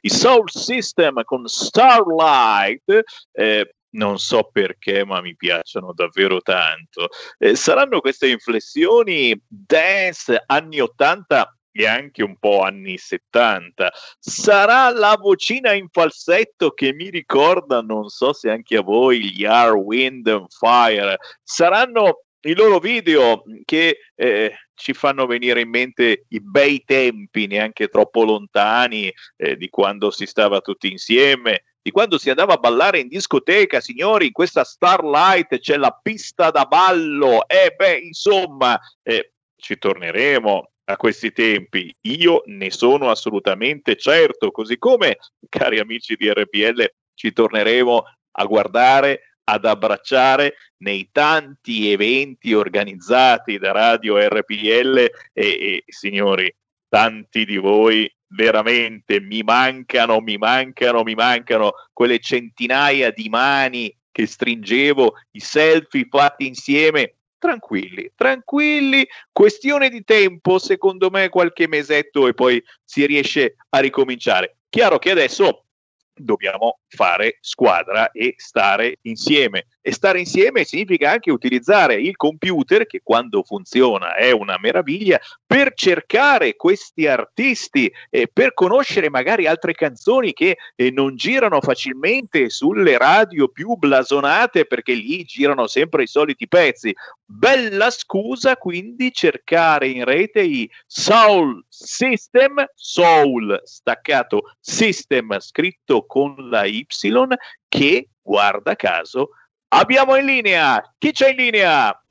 I Soul System con Starlight, eh, non so perché, ma mi piacciono davvero tanto. Eh, saranno queste inflessioni dance anni 80 e anche un po' anni 70. Sarà la vocina in falsetto che mi ricorda, non so se anche a voi, gli Are Wind and Fire. Saranno i loro video che eh, ci fanno venire in mente i bei tempi, neanche troppo lontani, eh, di quando si stava tutti insieme, di quando si andava a ballare in discoteca, signori, in questa Starlight c'è la pista da ballo, e eh, beh, insomma, eh, ci torneremo a questi tempi, io ne sono assolutamente certo, così come, cari amici di RPL, ci torneremo a guardare, ad abbracciare nei tanti eventi organizzati da Radio RPL e, e signori, tanti di voi veramente mi mancano, mi mancano, mi mancano quelle centinaia di mani che stringevo, i selfie fatti insieme tranquilli, tranquilli, questione di tempo, secondo me qualche mesetto e poi si riesce a ricominciare. Chiaro che adesso dobbiamo fare squadra e stare insieme. E stare insieme significa anche utilizzare il computer, che quando funziona è una meraviglia, per cercare questi artisti e per conoscere magari altre canzoni che eh, non girano facilmente sulle radio più blasonate, perché lì girano sempre i soliti pezzi. Bella scusa quindi cercare in rete i Soul System, Soul staccato System scritto con la Y, che guarda caso abbiamo in linea. Chi c'è in linea?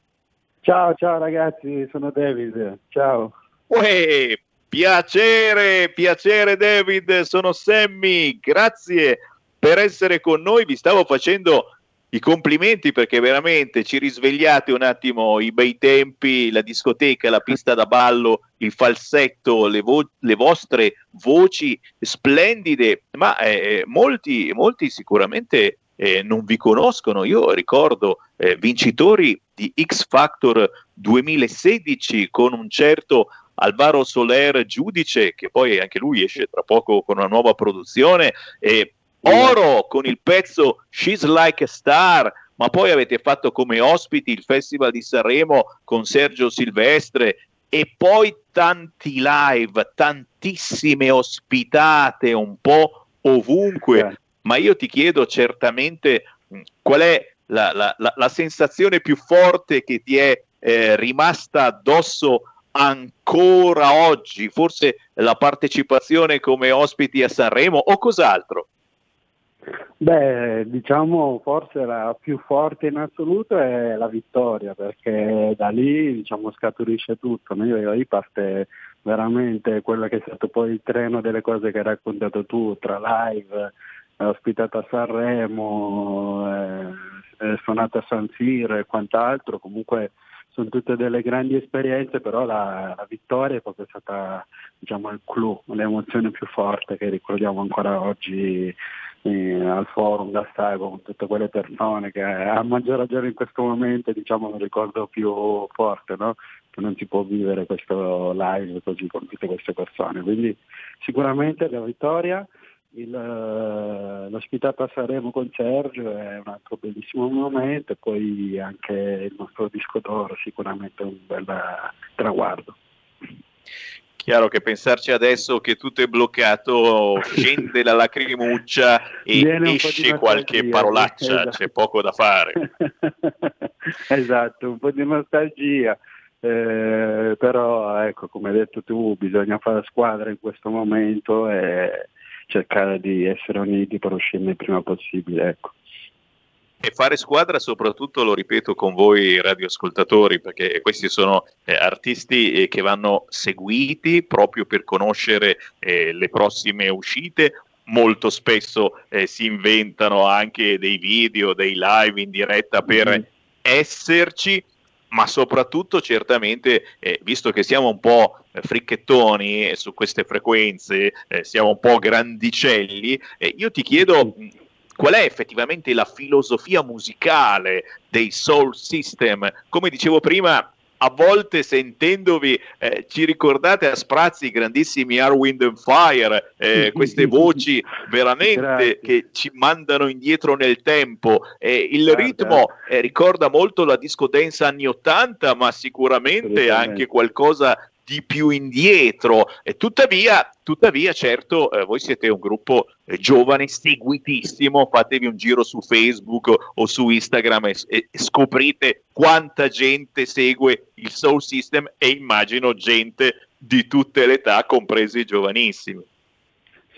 Ciao, ciao ragazzi, sono David. Ciao. Uè, piacere, piacere David, sono Sammy, grazie per essere con noi, vi stavo facendo i complimenti perché veramente ci risvegliate un attimo i bei tempi, la discoteca, la pista da ballo, il falsetto, le, vo- le vostre voci splendide, ma eh, molti, molti sicuramente eh, non vi conoscono. Io ricordo eh, vincitori di X Factor 2016 con un certo Alvaro Soler giudice, che poi anche lui esce tra poco con una nuova produzione, e Oro con il pezzo She's Like a Star, ma poi avete fatto come ospiti il Festival di Sanremo con Sergio Silvestre e poi tanti live, tantissime ospitate un po' ovunque. Ma io ti chiedo certamente qual è la, la- la- la sensazione più forte che ti è eh, rimasta addosso ancora oggi, forse la partecipazione come ospiti a Sanremo o cos'altro? Beh, diciamo forse la più forte in assoluto è la vittoria, perché da lì diciamo, scaturisce tutto. No? Io, lì parte veramente quello che è stato poi il treno delle cose che hai raccontato tu, tra live, ospitato a Sanremo, eh, suonato a San Siro e quant'altro, comunque sono tutte delle grandi esperienze, però la, la vittoria è proprio stata diciamo, il clou, l'emozione più forte che ricordiamo ancora oggi eh, al forum da Stago con tutte quelle persone che a maggior ragione in questo momento diciamo un ricordo più forte, no? che non si può vivere questo live così con tutte queste persone. Quindi sicuramente la vittoria il, eh, l'ospitata a Sanremo con Sergio è un altro bellissimo momento e poi anche il nostro disco d'oro sicuramente un bel traguardo. Chiaro che pensarci adesso che tutto è bloccato, scende la lacrimuccia e esce qualche parolaccia, esatto. c'è poco da fare. esatto, un po' di nostalgia. Eh, però ecco come hai detto tu bisogna fare squadra in questo momento e cercare di essere uniti per uscirne il prima possibile. Ecco. E fare squadra soprattutto, lo ripeto con voi radioascoltatori, perché questi sono eh, artisti eh, che vanno seguiti proprio per conoscere eh, le prossime uscite, molto spesso eh, si inventano anche dei video, dei live in diretta per mm-hmm. esserci ma soprattutto certamente, eh, visto che siamo un po' fricchettoni su queste frequenze, eh, siamo un po' grandicelli, eh, io ti chiedo qual è effettivamente la filosofia musicale dei soul system. Come dicevo prima, a volte sentendovi eh, ci ricordate a sprazzi i grandissimi Arwind and Fire, eh, queste voci veramente Grazie. che ci mandano indietro nel tempo. Eh, il Guarda. ritmo eh, ricorda molto la disco dance anni 80, ma sicuramente anche qualcosa di più indietro. E tuttavia, tuttavia certo, eh, voi siete un gruppo eh, giovane, seguitissimo, fatevi un giro su Facebook o su Instagram e, e, scoprite quanta gente segue il Soul System e immagino gente di tutte le età, compresi i giovanissimi.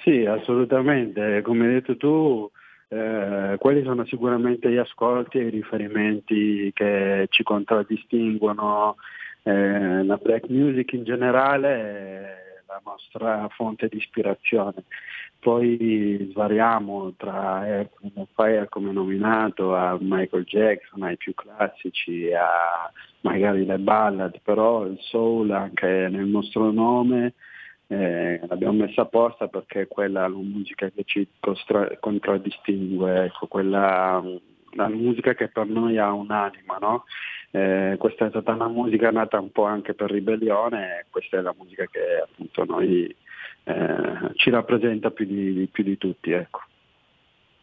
Sì, assolutamente. Come hai detto tu, eh, quelli sono sicuramente gli ascolti e i riferimenti che ci contraddistinguono eh, la black music in generale è la nostra fonte di ispirazione. Poi svariamo tra Earth Fire come nominato a Michael Jackson, ai più classici, a magari le ballad, però il soul anche nel nostro nome eh, l'abbiamo messa apposta perché è quella la musica che ci costra- contraddistingue, ecco, quella la musica che per noi ha un'anima, no? Eh, questa è stata una musica nata un po' anche per ribellione e questa è la musica che appunto noi eh, ci rappresenta più di, più di tutti. Ecco.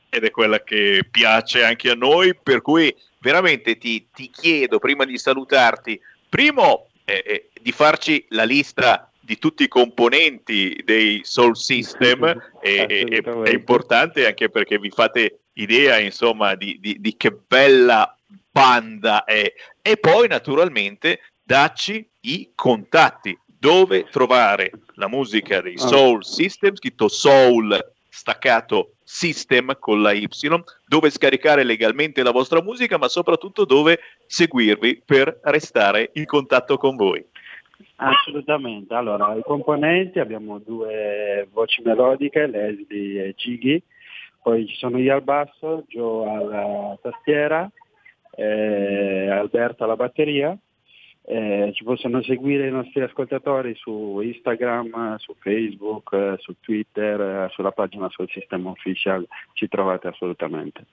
Ed è quella che piace anche a noi, per cui veramente ti, ti chiedo prima di salutarti, primo eh, eh di farci la lista di tutti i componenti dei Soul System è, è, è, importante anche perché vi fate idea insomma di, di, di che bella banda è e poi naturalmente dacci i contatti dove trovare la musica dei ah. Soul System, scritto Soul staccato System con la Y, dove scaricare legalmente la vostra musica, ma soprattutto dove seguirvi per restare in contatto con voi. Assolutamente, allora i componenti abbiamo due voci melodiche, Leslie e Giggy, poi ci sono io al basso, Joe alla tastiera, eh, Alberto alla batteria. Eh, ci possono seguire i nostri ascoltatori su Instagram, su Facebook, eh, su Twitter, eh, sulla pagina sul sistema official, ci trovate assolutamente.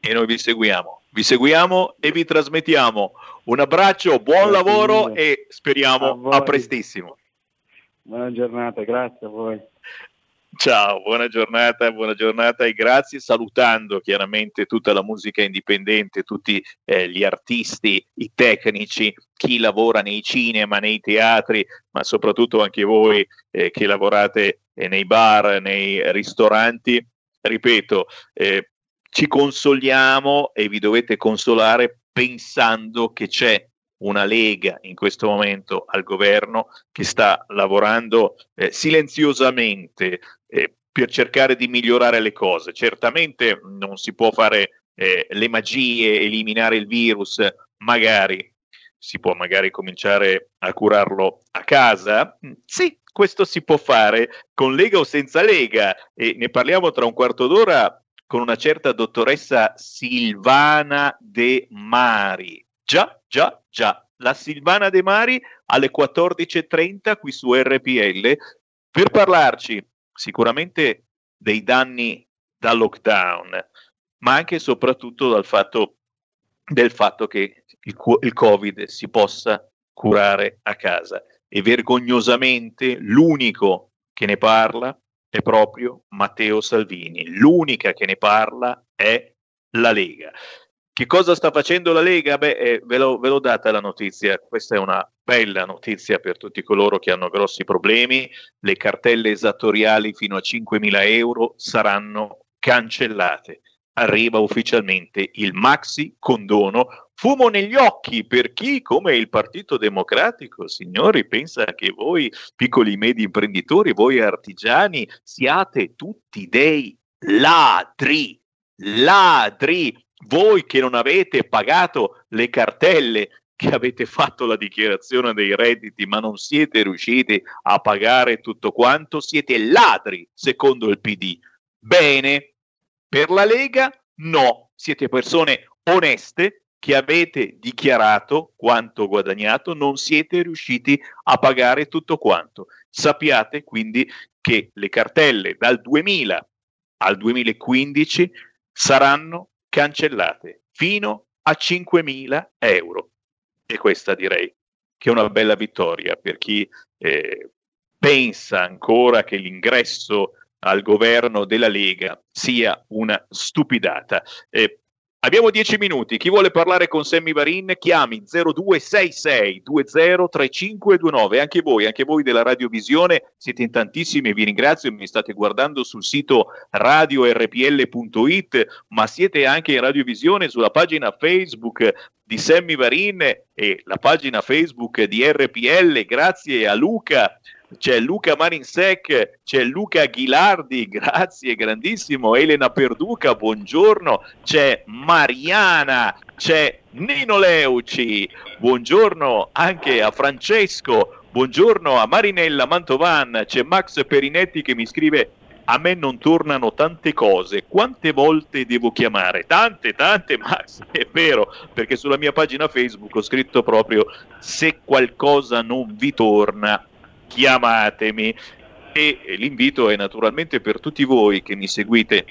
E noi vi seguiamo, vi seguiamo e vi trasmettiamo. Un abbraccio, buon grazie lavoro mille. e speriamo a, a prestissimo. Buona giornata, grazie a voi. Ciao, buona giornata, buona giornata e grazie. Salutando chiaramente tutta la musica indipendente, tutti eh, gli artisti, i tecnici, chi lavora nei cinema, nei teatri, ma soprattutto anche voi eh, che lavorate eh, nei bar, nei ristoranti. Ripeto, eh, ci consoliamo e vi dovete consolare pensando che c'è una Lega in questo momento al governo che sta lavorando eh, silenziosamente, eh, per cercare di migliorare le cose. Certamente non si può fare eh, le magie, eliminare il virus, magari si può magari cominciare a curarlo a casa? Sì, questo si può fare con Lega o senza Lega e ne parliamo tra un quarto d'ora con una certa dottoressa Silvana De Mari. Già, già, già. La Silvana De Mari alle 14.30 qui su RPL per parlarci sicuramente dei danni dal lockdown, ma anche e soprattutto dal fatto, del fatto che il, il Covid si possa curare a casa. E vergognosamente l'unico che ne parla è proprio Matteo Salvini. L'unica che ne parla è la Lega. Che cosa sta facendo la Lega? Beh, eh, ve, l'ho, ve l'ho data la notizia, questa è una bella notizia per tutti coloro che hanno grossi problemi, le cartelle esattoriali fino a 5.000 euro saranno cancellate. Arriva ufficialmente il maxi condono fumo negli occhi per chi, come il Partito Democratico, signori, pensa che voi piccoli e medi imprenditori, voi artigiani, siate tutti dei ladri, ladri, voi che non avete pagato le cartelle, che avete fatto la dichiarazione dei redditi ma non siete riusciti a pagare tutto quanto, siete ladri secondo il PD. Bene, per la Lega no, siete persone oneste che avete dichiarato quanto guadagnato, non siete riusciti a pagare tutto quanto. Sappiate quindi che le cartelle dal 2000 al 2015 saranno cancellate fino a 5.000 euro. E questa direi che è una bella vittoria per chi eh, pensa ancora che l'ingresso al governo della Lega sia una stupidata. Eh, Abbiamo dieci minuti. Chi vuole parlare con Sammy Varin, chiami 0266 203529. Anche voi, anche voi della Radiovisione, siete in tantissimi e vi ringrazio. Mi state guardando sul sito radiorpl.it, ma siete anche in Radiovisione sulla pagina Facebook di Sammy Varin e la pagina Facebook di RPL. Grazie a Luca c'è Luca Marinsec, c'è Luca Ghilardi, grazie, grandissimo, Elena Perduca, buongiorno, c'è Mariana, c'è Nino Leuci, buongiorno anche a Francesco, buongiorno a Marinella Mantovan, c'è Max Perinetti che mi scrive a me non tornano tante cose, quante volte devo chiamare? Tante, tante, Max, è vero, perché sulla mia pagina Facebook ho scritto proprio se qualcosa non vi torna, chiamatemi. E l'invito è naturalmente per tutti voi che mi seguite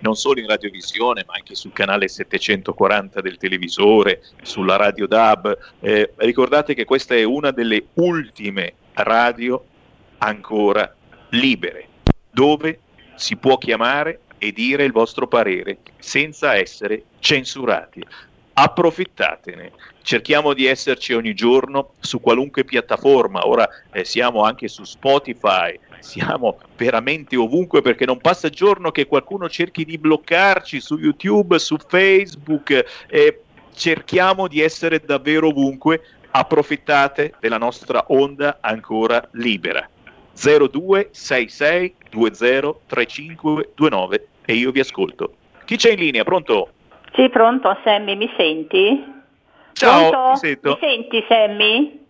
non solo in radiovisione, ma anche sul canale 740 del televisore, sulla radio DAB. Eh, ricordate che questa è una delle ultime radio ancora libere, dove si può chiamare e dire il vostro parere senza essere censurati approfittatene. Cerchiamo di esserci ogni giorno su qualunque piattaforma, ora eh, siamo anche su Spotify, siamo veramente ovunque perché non passa giorno che qualcuno cerchi di bloccarci su YouTube, su Facebook, eh, cerchiamo di essere davvero ovunque, approfittate della nostra onda ancora libera. 0266 203529 e io vi ascolto. Chi c'è in linea? Pronto? Sì, pronto, Sammy, mi senti? Ciao, Pronto? sento. Mi senti, Sammy?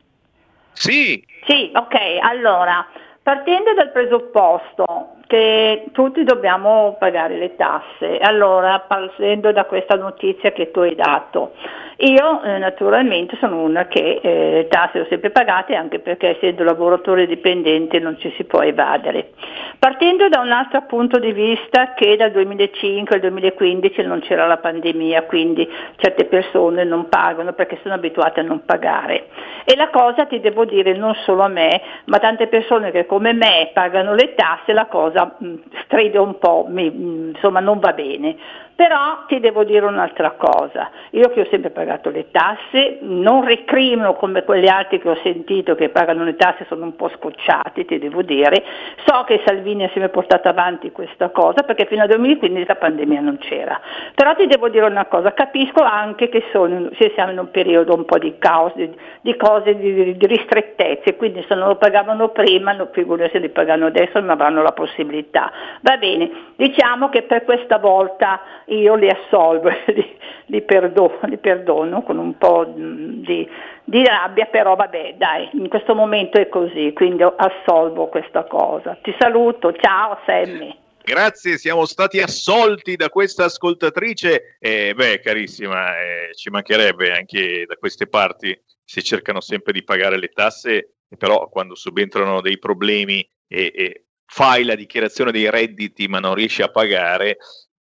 Sì. Sì, ok, allora, partendo dal presupposto che tutti dobbiamo pagare le tasse, allora, partendo da questa notizia che tu hai dato, io eh, naturalmente sono una che eh, tasse le ho sempre pagate anche perché essendo lavoratore dipendente non ci si può evadere. Partendo da un altro punto di vista che dal 2005 al 2015 non c'era la pandemia, quindi certe persone non pagano perché sono abituate a non pagare. E la cosa ti devo dire non solo a me, ma tante persone che come me pagano le tasse, la cosa mh, stride un po', mi, mh, insomma non va bene. Però ti devo dire un'altra cosa, io che ho sempre pagato le tasse, non recrimino come quegli altri che ho sentito che pagano le tasse, sono un po' scocciati, ti devo dire, so che Salvini ha sempre portato avanti questa cosa perché fino al 2015 la pandemia non c'era, però ti devo dire una cosa, capisco anche che sono, siamo in un periodo un po' di caos, di, di cose, di, di, ristrettezze, quindi se non lo pagavano prima, non figurati se li pagano adesso, non avranno la possibilità. Va bene, diciamo che per questa volta io li assolvo, li, li, perdono, li perdono, con un po' di, di, rabbia, però vabbè dai, in questo momento è così, quindi assolvo questa cosa. Ti saluto, ciao Sammy. Grazie, siamo stati assolti da questa ascoltatrice. Eh, beh, carissima, eh, ci mancherebbe anche da queste parti. Si cercano sempre di pagare le tasse, però quando subentrano dei problemi e, e fai la dichiarazione dei redditi ma non riesci a pagare,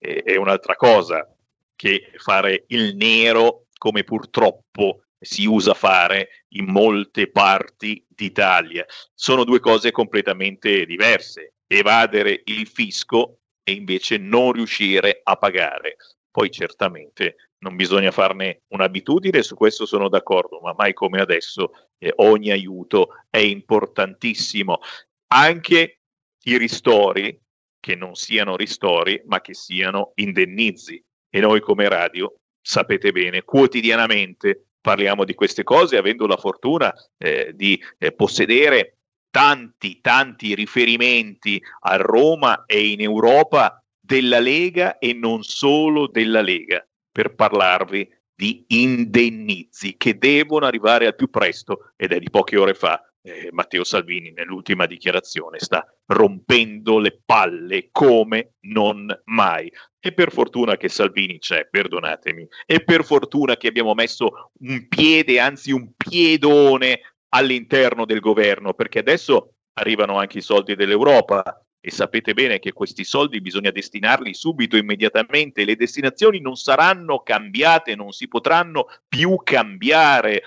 è un'altra cosa che fare il nero come purtroppo si usa fare in molte parti d'Italia. Sono due cose completamente diverse. Evadere il fisco e invece non riuscire a pagare. Poi certamente non bisogna farne un'abitudine, su questo sono d'accordo, ma mai come adesso eh, ogni aiuto è importantissimo. Anche i ristori che non siano ristori, ma che siano indennizi. E noi come radio, sapete bene, quotidianamente parliamo di queste cose, avendo la fortuna eh, di eh, possedere tanti, tanti riferimenti a Roma e in Europa della Lega e non solo della Lega, per parlarvi di indennizi che devono arrivare al più presto ed è di poche ore fa eh, Matteo Salvini nell'ultima dichiarazione sta rompendo le palle come non mai. E per fortuna che Salvini c'è, perdonatemi, e per fortuna che abbiamo messo un piede, anzi un piedone all'interno del governo, perché adesso arrivano anche i soldi dell'Europa e sapete bene che questi soldi bisogna destinarli subito, immediatamente, le destinazioni non saranno cambiate, non si potranno più cambiare.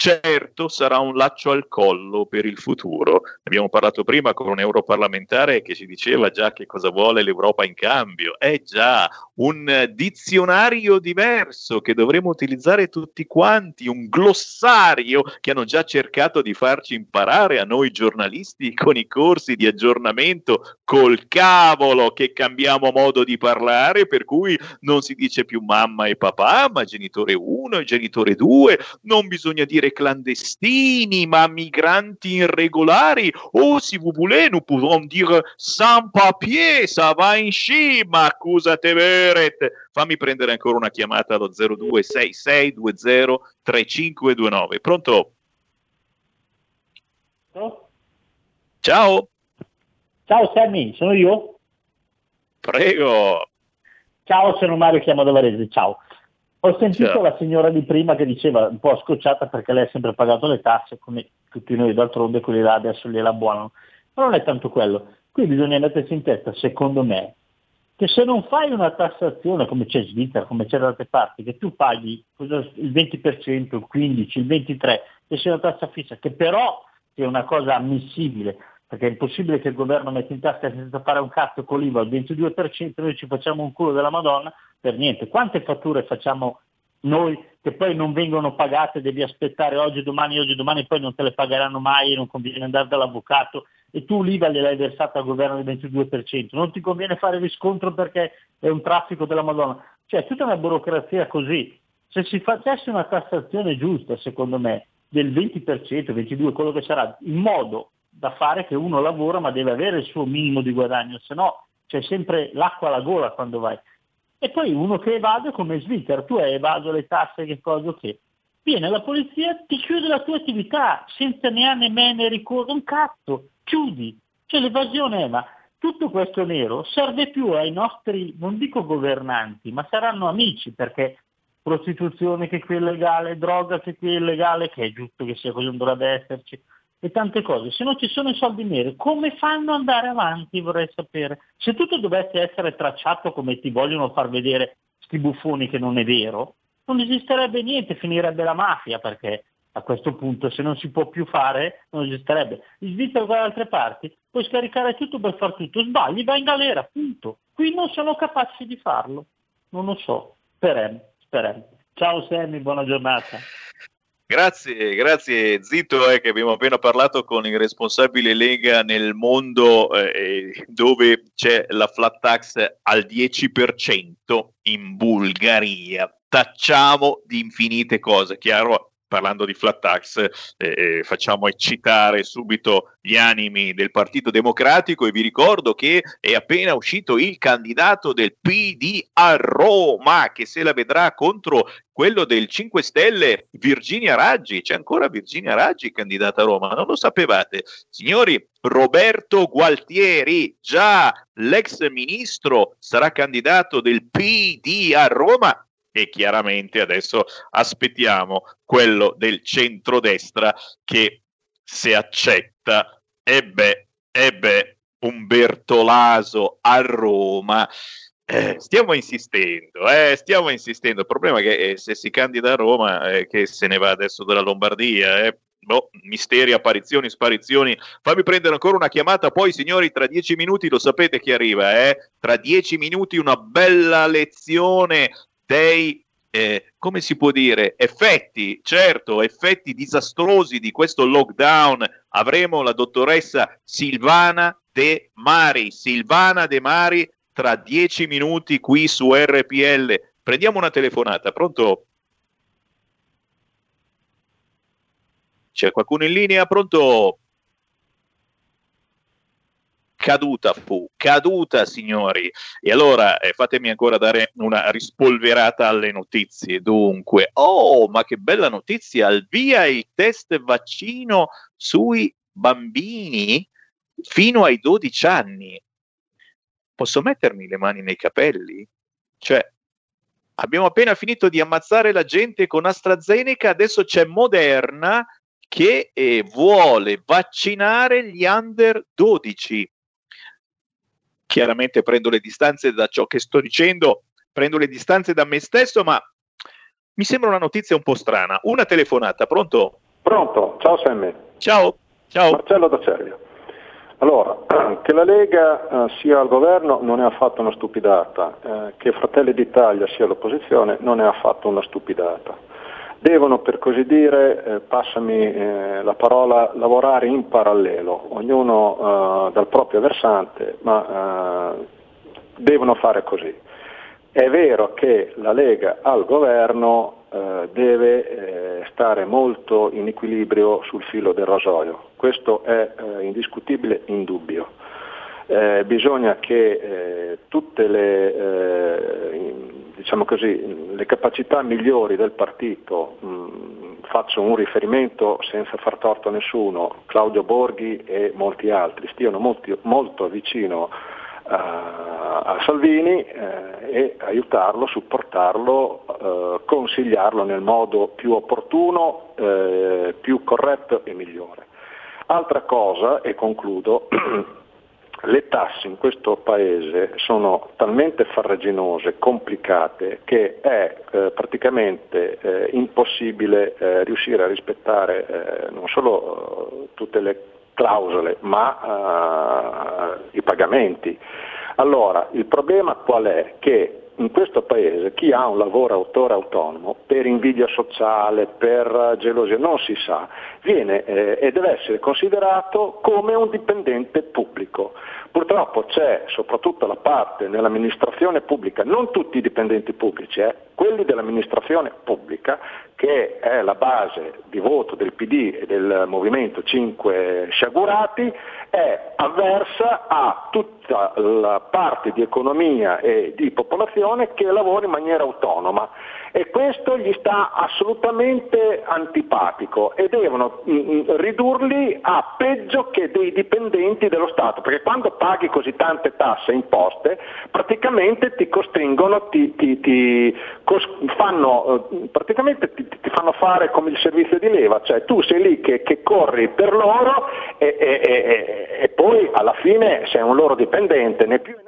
Certo sarà un laccio al collo per il futuro. Abbiamo parlato prima con un europarlamentare che ci diceva già che cosa vuole l'Europa in cambio. È già un dizionario diverso che dovremo utilizzare tutti quanti, un glossario che hanno già cercato di farci imparare a noi giornalisti con i corsi di aggiornamento col cavolo che cambiamo modo di parlare, per cui non si dice più mamma e papà, ma genitore 1 e genitore 2, non bisogna dire clandestini, ma migranti irregolari. Oh, si vous voulez, nous pouvons dire sans papier, ça va in sci, ma accusate veret. Fammi prendere ancora una chiamata allo 0266203529. Pronto? Ciao. Ciao Sammy, sono io? Prego. Ciao, sono Mario, chiamo da Varese, ciao. Ho sentito Ciao. la signora di prima che diceva un po' scocciata perché lei ha sempre pagato le tasse, come tutti noi d'altronde quelli là adesso gliela buonano. Ma non è tanto quello. Qui bisogna mettersi in testa, secondo me, che se non fai una tassazione come c'è in Svizzera, come c'è da altre parti, che tu paghi il 20%, il 15%, il 23%, che sia una tassa fissa, che però sia una cosa ammissibile, perché è impossibile che il governo metta in tasca senza fare un cazzo con l'IVA al 22%, noi ci facciamo un culo della Madonna per niente. Quante fatture facciamo noi che poi non vengono pagate, devi aspettare oggi, domani, oggi, domani, poi non te le pagheranno mai, non conviene andare dall'avvocato e tu l'IVA gliel'hai versata al governo del 22%, non ti conviene fare riscontro perché è un traffico della Madonna. Cioè, tutta una burocrazia così. Se si facesse una tassazione giusta, secondo me, del 20%, 22%, quello che sarà, in modo da fare che uno lavora ma deve avere il suo minimo di guadagno, se no c'è sempre l'acqua alla gola quando vai. E poi uno che evade come Svizzera, tu hai evaso le tasse, che cosa che. Viene la polizia, ti chiude la tua attività senza neanche mene ricordo, un cazzo, chiudi. Cioè l'evasione è, ma tutto questo nero serve più ai nostri, non dico governanti, ma saranno amici perché prostituzione che qui è illegale, droga che qui è illegale, che è giusto che sia così, non dovrebbe esserci, e tante cose. Se non ci sono i soldi neri, come fanno ad andare avanti? Vorrei sapere. Se tutto dovesse essere tracciato come ti vogliono far vedere sti buffoni che non è vero, non esisterebbe niente, finirebbe la mafia perché a questo punto se non si può più fare non esisterebbe. In Svizzera o da altre parti puoi scaricare tutto per far tutto, sbagli, vai in galera, punto. Qui non sono capaci di farlo. Non lo so, speriamo, speriamo. Ciao Sammy, buona giornata. Grazie, grazie Zitto, eh, che abbiamo appena parlato con il responsabile Lega nel mondo eh, dove c'è la flat tax al 10% in Bulgaria. Tacciamo di infinite cose, chiaro, parlando di flat tax, eh, eh, facciamo eccitare subito gli animi del Partito Democratico e vi ricordo che è appena uscito il candidato del PD a Roma che se la vedrà contro quello del 5 Stelle, Virginia Raggi. C'è ancora Virginia Raggi candidata a Roma, non lo sapevate. Signori, Roberto Gualtieri, già l'ex ministro, sarà candidato del PD a Roma e chiaramente adesso aspettiamo quello del centrodestra che se accetta, e beh, e beh, Umberto Laso a Roma. Eh, stiamo insistendo, eh, stiamo insistendo. Il problema è che eh, se si candida a Roma, eh, che se ne va adesso dalla Lombardia, eh, boh, misteri, apparizioni, sparizioni. Fammi prendere ancora una chiamata, poi signori, tra dieci minuti lo sapete chi arriva, eh? Tra dieci minuti una bella lezione dei eh, come si può dire, effetti, certo, effetti disastrosi di questo lockdown. Avremo la dottoressa Silvana De Mari, Silvana De Mari tra dieci minuti qui su RPL. Prendiamo una telefonata, pronto? C'è qualcuno in linea? Pronto? Caduta fu, caduta signori. E allora eh, fatemi ancora dare una rispolverata alle notizie. Dunque, oh, ma che bella notizia, al via il test vaccino sui bambini fino ai 12 anni. Posso mettermi le mani nei capelli? Cioè, abbiamo appena finito di ammazzare la gente con AstraZeneca, adesso c'è Moderna che eh, vuole vaccinare gli under 12 chiaramente prendo le distanze da ciò che sto dicendo, prendo le distanze da me stesso, ma mi sembra una notizia un po' strana. Una telefonata, pronto? Pronto, ciao Sammy. Ciao, ciao. Marcello da Cervia. Allora, che la Lega eh, sia al governo non è affatto una stupidata, eh, che Fratelli d'Italia sia all'opposizione non è affatto una stupidata devono per così dire, eh, passami eh, la parola, lavorare in parallelo, ognuno eh, dal proprio versante, ma eh, devono fare così. È vero che la Lega al governo eh, deve eh, stare molto in equilibrio sul filo del rasoio, questo è indiscutibile, indubbio. Bisogna che tutte le, diciamo così, le, capacità migliori del partito, mh, faccio un riferimento senza far torto a nessuno, Claudio Borghi e molti altri, stiano molti, molto vicino a, a Salvini eh, e aiutarlo, supportarlo, eh, consigliarlo nel modo più opportuno, eh, più corretto e migliore. Altra cosa, e concludo, le tasse in questo paese sono talmente farraginose, complicate, che è eh, praticamente eh, impossibile eh, riuscire a rispettare eh, non solo eh, tutte le clausole, ma eh, i pagamenti. Allora, il problema qual è? Che in questo paese chi ha un lavoro autore autonomo per invidia sociale, per gelosia, non si sa, viene eh, e deve essere considerato come un dipendente pubblico. Purtroppo c'è soprattutto la parte nell'amministrazione pubblica, non tutti i dipendenti pubblici, eh, quelli dell'amministrazione pubblica, che è la base di voto del PD e del Movimento 5 Sciagurati, è avversa a tutta la parte di economia e di popolazione che lavora in maniera autonoma e questo gli sta assolutamente antipatico e devono mm, mm, ridurli a peggio che dei dipendenti dello Stato, perché quando paghi così tante tasse e imposte praticamente ti costringono, ti, ti, ti cos- fanno, eh, praticamente ti, ti, fanno fare come il servizio di leva, cioè tu sei lì che, che corri per loro e, e, e, e poi alla fine sei un loro dipendente, né più né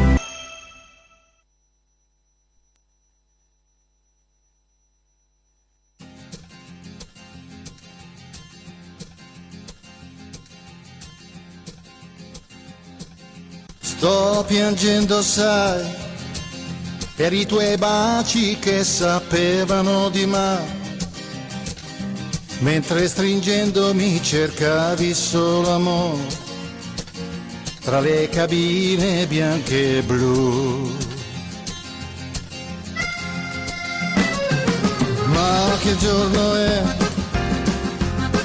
Sto piangendo, sai, per i tuoi baci che sapevano di me. Mentre stringendomi cercavi solo amore tra le cabine bianche e blu. Ma che giorno è?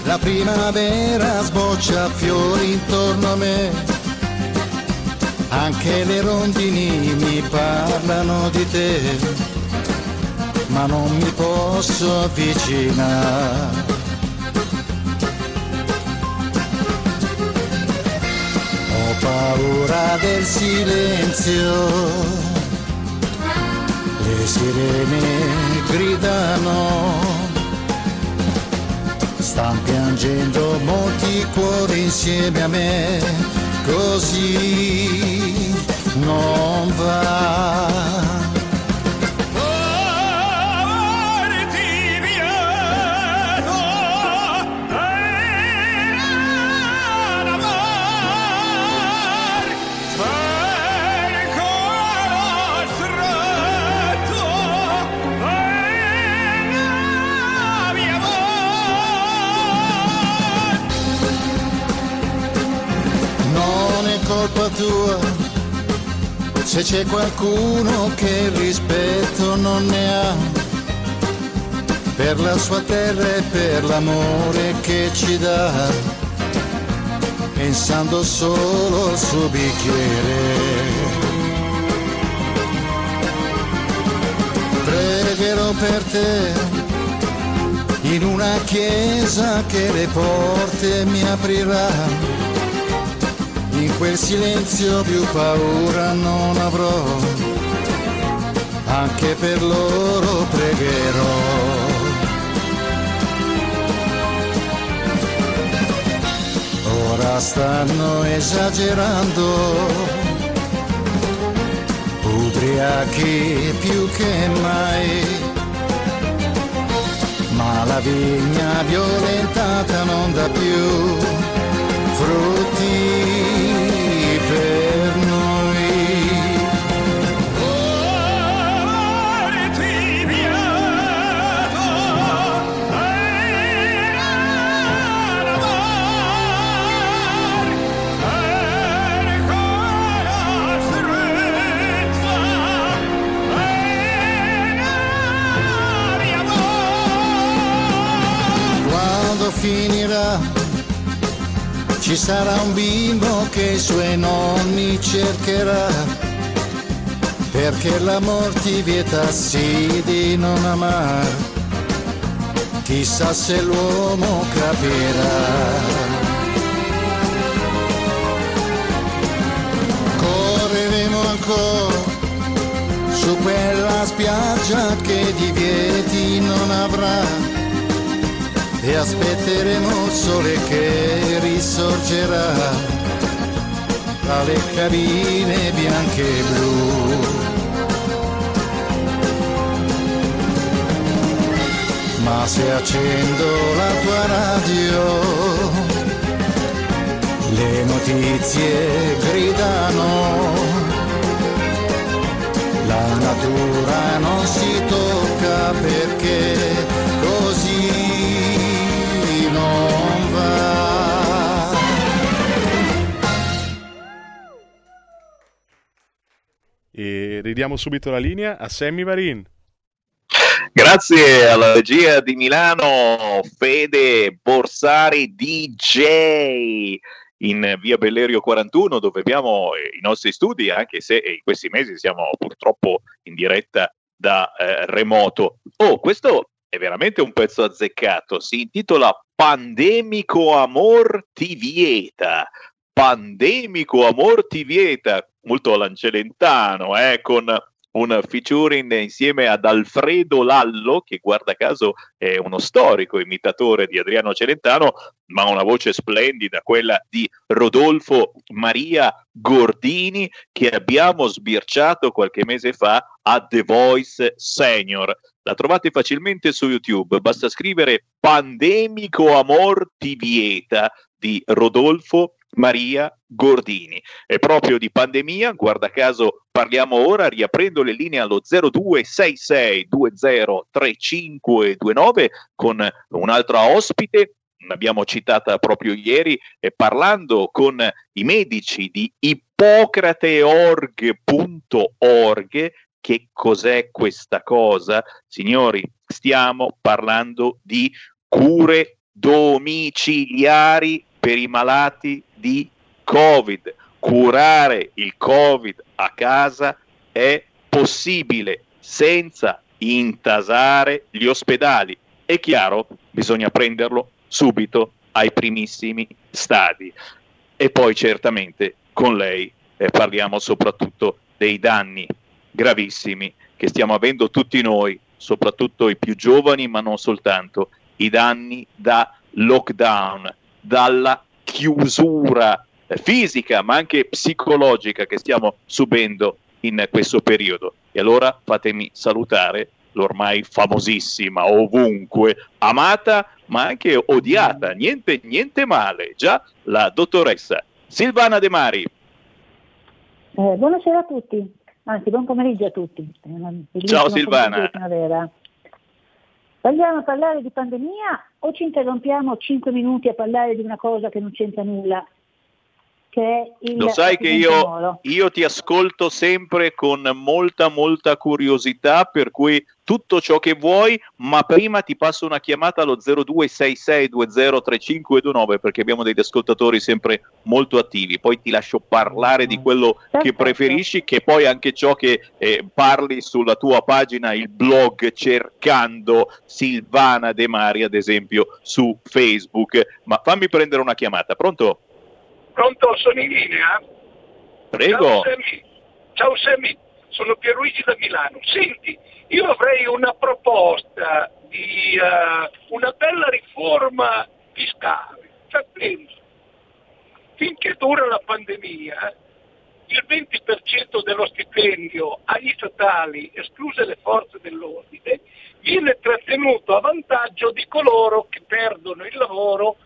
La primavera sboccia fiori intorno a me. Anche le rondini mi parlano di te, ma non mi posso avvicinare. Ho paura del silenzio, le sirene gridano, stanno piangendo molti cuori insieme a me, così non va. Tua se c'è qualcuno che rispetto non ne ha per la sua terra e per l'amore che ci dà, pensando solo al suo bicchiere. Pregherò per te in una chiesa che le porte mi aprirà. In quel silenzio più paura non avrò, anche per loro pregherò. Ora stanno esagerando, ubriachi più che mai. Ma la vigna violentata non dà più frutti per noi. Ci sarà un bimbo che i suoi nonni cercherà, perché l'amor ti vieta sì di non amare, chissà se l'uomo capirà. Correremo ancora su quella spiaggia che divieti non avrà e aspetteremo il sole che risorgerà tra le cabine bianche e blu. Ma se accendo la tua radio, le notizie gridano, la natura non si tocca perché ridiamo subito la linea a Sammy Varin. Grazie alla regia di Milano, Fede Borsari DJ. in via Bellerio 41 dove abbiamo eh, i nostri studi, anche se in questi mesi siamo purtroppo in diretta da eh, remoto. Oh, questo è veramente un pezzo azzeccato, si intitola Pandemico Amor ti vieta. Pandemico Amor ti vieta, molto lancelentano, eh, con un featuring insieme ad Alfredo Lallo, che guarda caso è uno storico imitatore di Adriano Celentano, ma una voce splendida, quella di Rodolfo Maria Gordini, che abbiamo sbirciato qualche mese fa a The Voice Senior. La trovate facilmente su YouTube, basta scrivere Pandemico Amor ti vieta di Rodolfo Maria Gordini. E proprio di pandemia, guarda caso, parliamo ora riaprendo le linee allo 0266203529 con un'altra ospite l'abbiamo citata proprio ieri, eh, parlando con i medici di ippocrateorg.org. Che cos'è questa cosa? Signori, stiamo parlando di cure domiciliari per i malati di Covid. Curare il Covid a casa è possibile senza intasare gli ospedali. È chiaro, bisogna prenderlo subito ai primissimi stadi. E poi certamente con lei eh, parliamo soprattutto dei danni gravissimi che stiamo avendo tutti noi, soprattutto i più giovani, ma non soltanto, i danni da lockdown, dalla chiusura fisica ma anche psicologica che stiamo subendo in questo periodo. E allora fatemi salutare l'ormai famosissima, ovunque amata ma anche odiata, niente, niente male, già la dottoressa Silvana De Mari. Eh, buonasera a tutti, anzi buon pomeriggio a tutti. Ciao Silvana. Vogliamo parlare di pandemia o ci interrompiamo 5 minuti a parlare di una cosa che non c'entra nulla? Lo sai che io, io ti ascolto sempre con molta molta curiosità, per cui tutto ciò che vuoi, ma prima ti passo una chiamata allo 0266203529 perché abbiamo degli ascoltatori sempre molto attivi, poi ti lascio parlare di quello che preferisci, che poi anche ciò che eh, parli sulla tua pagina, il blog cercando Silvana De Mari ad esempio su Facebook, ma fammi prendere una chiamata, pronto? Pronto, sono in linea? Prego. Ciao Sammy, Ciao Sammy. sono Pierluigi da Milano. Senti, io avrei una proposta di uh, una bella riforma fiscale. Attento. Finché dura la pandemia, il 20% dello stipendio agli statali, escluse le forze dell'ordine, viene trattenuto a vantaggio di coloro che perdono il lavoro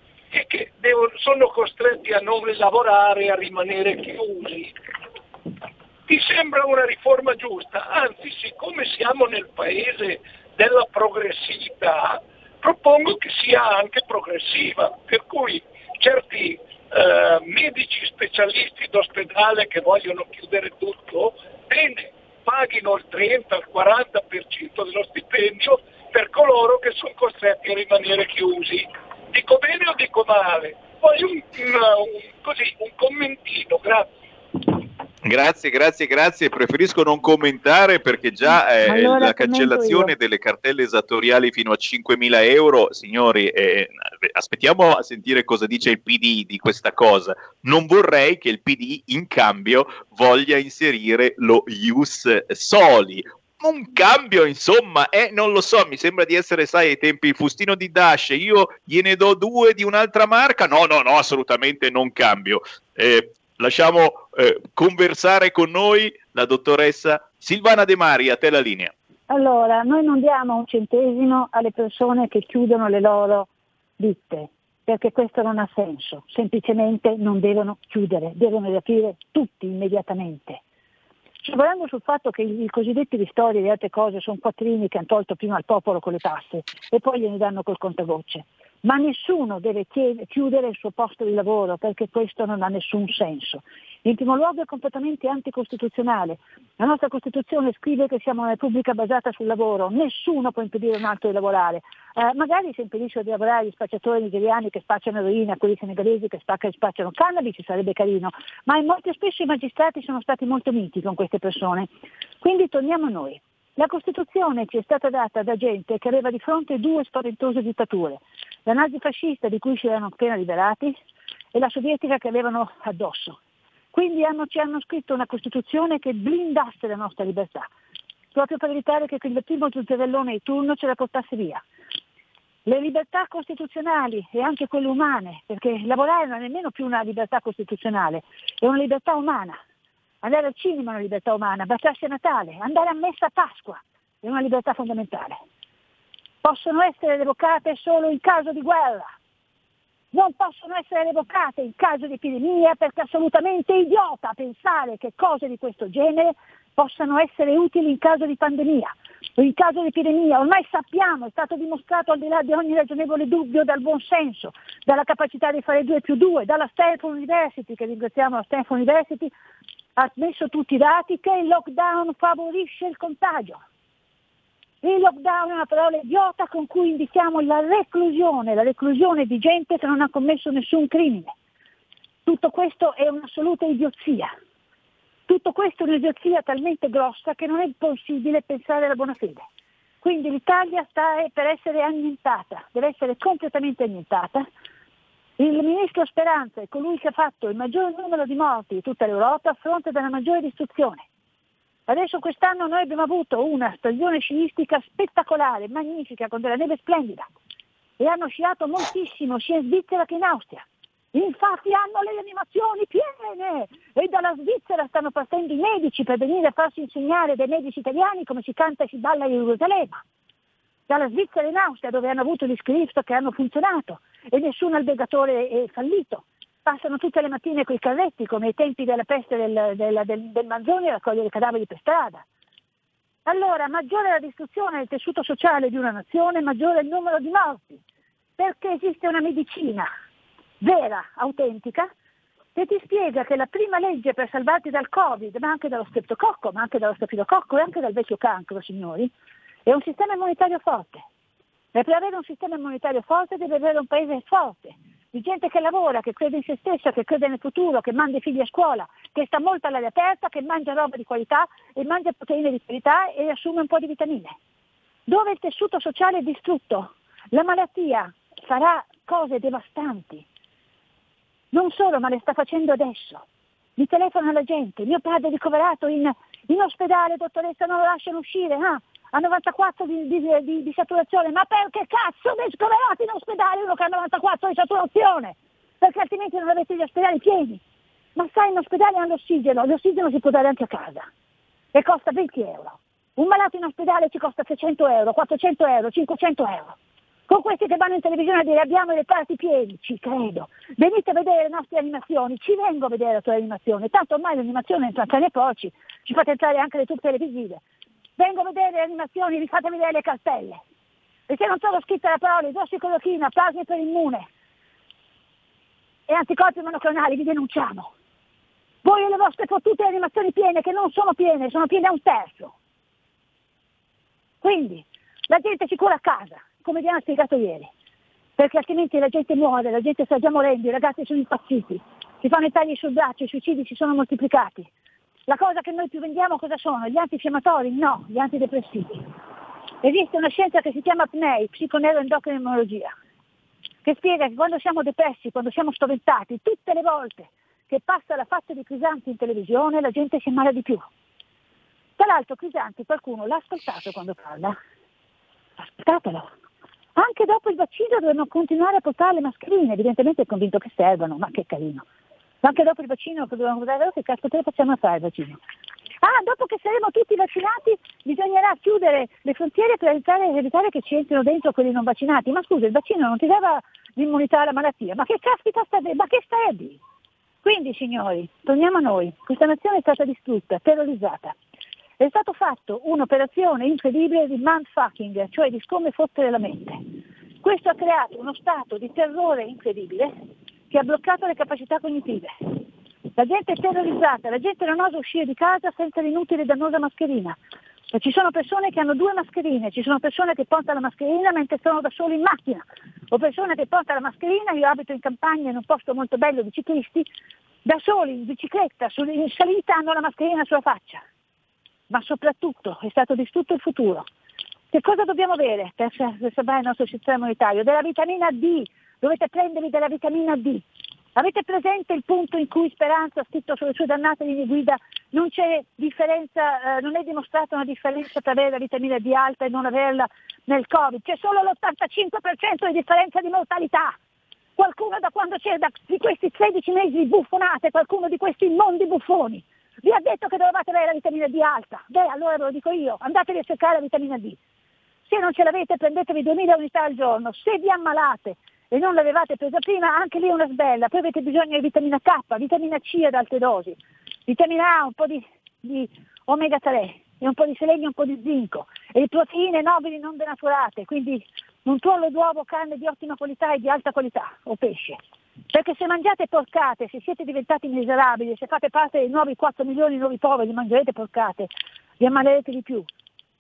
che devono, sono costretti a non lavorare, a rimanere chiusi. Ti sembra una riforma giusta? Anzi, siccome siamo nel paese della progressività, propongo che sia anche progressiva, per cui certi eh, medici specialisti d'ospedale che vogliono chiudere tutto, bene, paghino il 30, il 40% dello stipendio per coloro che sono costretti a rimanere chiusi. Dico bene o dico male? Poi un, un, un, così, un commentino, grazie. Grazie, grazie, grazie. Preferisco non commentare perché già eh, Allora la cancellazione io. delle cartelle esattoriali fino a 5.000 euro, signori, eh, aspettiamo a sentire cosa dice il PD di questa cosa. Non vorrei che il PD in cambio voglia inserire lo Ius Soli. Un cambio, insomma, eh, non lo so, mi sembra di essere, sai, ai tempi Fustino di Dash, io gliene do due di un'altra marca. No, no, no, assolutamente non cambio. Eh, lasciamo eh, conversare con noi la dottoressa Silvana De Mari, a te la linea. Allora, noi non diamo un centesimo alle persone che chiudono le loro ditte, perché questo non ha senso, semplicemente non devono chiudere, devono riaprire tutti immediatamente. Lavorando sul fatto che i cosiddetti ristori e le altre cose sono quattrini che hanno tolto prima al popolo con le tasse e poi gliene danno col contagocce. Ma nessuno deve chiudere il suo posto di lavoro perché questo non ha nessun senso. In primo luogo è completamente anticostituzionale. La nostra Costituzione scrive che siamo una repubblica basata sul lavoro, nessuno può impedire a un altro di lavorare. Eh, magari se impedisce di lavorare gli spacciatori nigeriani che spacciano eroina, quelli senegalesi che spacciano cannabis, sarebbe carino, ma in molto spesso i magistrati sono stati molto miti con queste persone. Quindi torniamo a noi. La Costituzione ci è stata data da gente che aveva di fronte due spaventose dittature, la nazifascista di cui ci erano appena liberati e la sovietica che avevano addosso. Quindi hanno, ci hanno scritto una Costituzione che blindasse la nostra libertà, proprio per evitare che il primo zuzzerellone di turno ce la portasse via. Le libertà costituzionali e anche quelle umane, perché lavorare non è nemmeno più una libertà costituzionale, è una libertà umana. Andare al cinema è una libertà umana, baciarsi a Natale, andare a messa a Pasqua è una libertà fondamentale. Possono essere revocate solo in caso di guerra, non possono essere revocate in caso di epidemia perché è assolutamente idiota pensare che cose di questo genere possano essere utili in caso di pandemia o in caso di epidemia. Ormai sappiamo, è stato dimostrato al di là di ogni ragionevole dubbio dal buon senso, dalla capacità di fare 2 più 2, dalla Stanford University, che ringraziamo la Stanford University, ha messo tutti i dati che il lockdown favorisce il contagio. Il lockdown è una parola idiota con cui indichiamo la reclusione, la reclusione di gente che non ha commesso nessun crimine. Tutto questo è un'assoluta idiozia. Tutto questo è un'idiozia talmente grossa che non è possibile pensare alla buona fede. Quindi l'Italia sta per essere annientata, deve essere completamente annientata. Il ministro Speranza è colui che ha fatto il maggior numero di morti di tutta l'Europa a fronte della maggiore distruzione. Adesso quest'anno noi abbiamo avuto una stagione sciistica spettacolare, magnifica, con della neve splendida. E hanno sciato moltissimo sia in Svizzera che in Austria. Infatti hanno le animazioni piene e dalla Svizzera stanno partendo i medici per venire a farsi insegnare dai medici italiani come si canta e si balla in Gerusalemme. Dalla Svizzera in Austria dove hanno avuto gli script che hanno funzionato e nessun albergatore è fallito passano tutte le mattine con i carretti come ai tempi della peste del, del, del, del Manzoni a raccogliere i cadaveri per strada. Allora, maggiore è la distruzione del tessuto sociale di una nazione, maggiore è il numero di morti, perché esiste una medicina vera, autentica, che ti spiega che la prima legge per salvarti dal Covid, ma anche dallo streptococco, ma anche dallo stafilococco e anche dal vecchio cancro, signori, è un sistema immunitario forte. E per avere un sistema immunitario forte deve avere un paese forte, di gente che lavora, che crede in se stessa, che crede nel futuro, che manda i figli a scuola, che sta molto all'aria aperta, che mangia roba di qualità e mangia proteine di qualità e assume un po' di vitamine. Dove il tessuto sociale è distrutto, la malattia farà cose devastanti. Non solo, ma le sta facendo adesso. Mi telefono alla gente, mio padre è ricoverato in, in ospedale, dottoressa non lo lasciano uscire, ah, a 94 di, di, di, di, saturazione, ma perché cazzo mi scoverate in ospedale uno che ha 94 di saturazione? Perché altrimenti non avete gli ospedali pieni. Ma sai, in ospedale hanno l'ossigeno, l'ossigeno si può dare anche a casa e costa 20 euro. Un malato in ospedale ci costa 600 euro, 400 euro, 500 euro. Con questi che vanno in televisione a dire abbiamo i reparti pieni, ci credo. Venite a vedere le nostre animazioni, ci vengo a vedere le tue animazioni. Tanto ormai l'animazione entra cane e porci, ci fate entrare anche le truppe televisive vengo a vedere le animazioni, vi fate vedere le cartelle. Se non trovo scritta la parola idrossicolochina, plasmi per immune e anticorpi monoclonali, vi denunciamo. Voi e le vostre fottute animazioni piene, che non sono piene, sono piene a un terzo. Quindi la gente si cura a casa, come vi hanno spiegato ieri, perché altrimenti la gente muore, la gente sta già morendo, i ragazzi sono impazziti, si fanno i tagli sul braccio, i suicidi si sono moltiplicati. La cosa che noi più vendiamo cosa sono? Gli antinfiammatori? No, gli antidepressivi. Esiste una scienza che si chiama PNEI, psiconeuroendocrinologia, che spiega che quando siamo depressi, quando siamo spaventati, tutte le volte che passa la faccia di Crisanti in televisione la gente si ammala di più. Tra l'altro Crisanti qualcuno l'ha ascoltato quando parla? Ascoltatelo. Anche dopo il vaccino dovevano continuare a portare le mascherine, evidentemente è convinto che servono, ma che carino. Anche dopo il vaccino che dovevamo dare, che caspita lo facciamo fare il vaccino? Ah, dopo che saremo tutti vaccinati bisognerà chiudere le frontiere per evitare, evitare che ci entrino dentro quelli non vaccinati. Ma scusa, il vaccino non ti dava l'immunità alla malattia, ma che caspita sta ma che dire? Quindi signori, torniamo a noi, questa nazione è stata distrutta, terrorizzata. È stato fatto un'operazione incredibile di mindfucking, cioè di come fottere la mente. Questo ha creato uno stato di terrore incredibile che ha bloccato le capacità cognitive. La gente è terrorizzata, la gente non osa uscire di casa senza l'inutile e dannosa mascherina. Ci sono persone che hanno due mascherine, ci sono persone che portano la mascherina mentre sono da soli in macchina, o persone che portano la mascherina, io abito in campagna in un posto molto bello di ciclisti, da soli in bicicletta, in salita hanno la mascherina sulla faccia. Ma soprattutto è stato distrutto il futuro. Che cosa dobbiamo avere per salvare il nostro sistema immunitario? Della vitamina D, dovete prendervi della vitamina D. Avete presente il punto in cui Speranza ha scritto sulle sue dannate linee guida non eh, non è dimostrata una differenza tra avere la vitamina D alta e non averla nel Covid, c'è solo l'85% di differenza di mortalità. Qualcuno da quando c'è da, di questi 13 mesi di buffonate, qualcuno di questi immondi buffoni, vi ha detto che dovevate avere la vitamina D alta. Beh, allora ve lo dico io, andatevi a cercare la vitamina D. Se non ce l'avete prendetevi 2000 unità al giorno, se vi ammalate e non l'avevate presa prima, anche lì è una sbella, poi avete bisogno di vitamina K, vitamina C ad alte dosi, vitamina A, un po' di, di omega 3 e un po' di selenio, un po' di zinco e proteine nobili non denaturate, quindi un tuorlo d'uovo, carne di ottima qualità e di alta qualità o pesce. Perché se mangiate porcate, se siete diventati miserabili, se fate parte dei nuovi 4 milioni di nuovi poveri, mangerete porcate, vi ammalerete di più.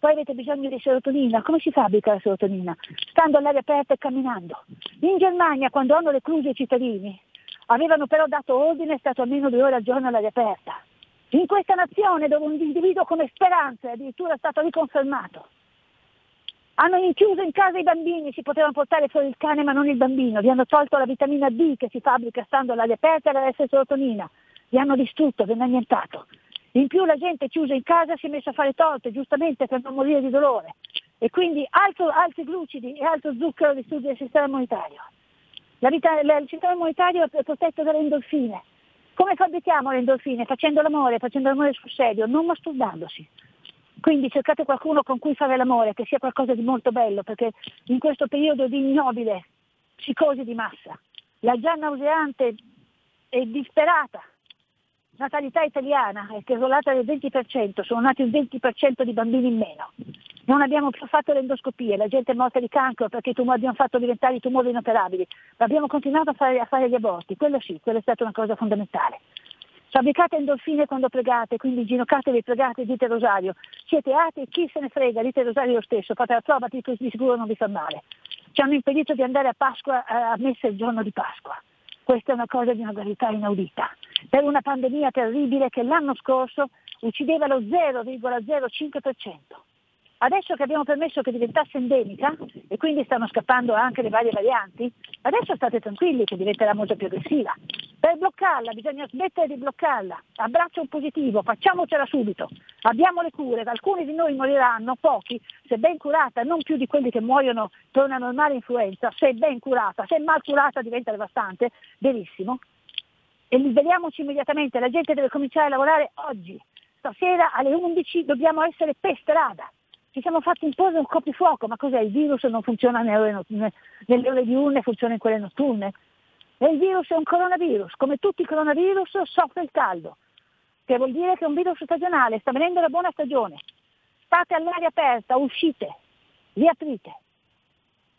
Poi avete bisogno di serotonina. Come si fabbrica la serotonina? Stando all'aria aperta e camminando. In Germania, quando hanno recluso i cittadini, avevano però dato ordine, è stato almeno due ore al giorno all'aria aperta. In questa nazione dove un individuo come speranza è addirittura stato riconfermato, hanno chiuso in casa i bambini, si potevano portare fuori il cane ma non il bambino, vi hanno tolto la vitamina D che si fabbrica stando all'aria aperta e la serotonina, vi hanno distrutto, vi hanno annientato. In più la gente chiusa in casa si è messa a fare torte, giustamente per non morire di dolore. E quindi altro, altri glucidi e altro zucchero distrugge il sistema immunitario. La vita- la- il sistema immunitario è protetto dalle endorfine. Come fabbrichiamo le endorfine? Facendo l'amore, facendo l'amore sul serio, non masturbandosi. Quindi cercate qualcuno con cui fare l'amore, che sia qualcosa di molto bello, perché in questo periodo di ignobile psicosi di massa, la già nauseante e disperata natalità italiana è crollata del 20%, sono nati il 20% di bambini in meno. Non abbiamo più fatto le endoscopie, la gente è morta di cancro perché tumori abbiamo fatto diventare i tumori inoperabili, ma abbiamo continuato a fare, a fare gli aborti, quello sì, quella è stata una cosa fondamentale. Fabbricate endorfine quando pregate, quindi ginocchiatevi, pregate, dite rosario. Siete atei, chi se ne frega, dite rosario lo stesso, fate la prova, di sicuro non vi fa male. Ci hanno impedito di andare a Pasqua, eh, a messa il giorno di Pasqua. Questa è una cosa di una gravità inaudita. Per una pandemia terribile che l'anno scorso uccideva lo 0,05%. Adesso che abbiamo permesso che diventasse endemica e quindi stanno scappando anche le varie varianti, adesso state tranquilli che diventerà molto più aggressiva. Per bloccarla bisogna smettere di bloccarla. Abbraccio un positivo, facciamocela subito. Abbiamo le cure, alcuni di noi moriranno, pochi, se ben curata, non più di quelli che muoiono per una normale influenza, se ben curata, se mal curata diventa devastante, benissimo. E liberiamoci immediatamente, la gente deve cominciare a lavorare oggi. Stasera alle 11 dobbiamo essere per strada. Ci siamo fatti imporre un coprifuoco, ma cos'è? Il virus non funziona nelle nelle ore diurne, funziona in quelle notturne. E il virus è un coronavirus, come tutti i coronavirus soffre il caldo, che vuol dire che è un virus stagionale, sta venendo la buona stagione. State all'aria aperta, uscite, vi aprite.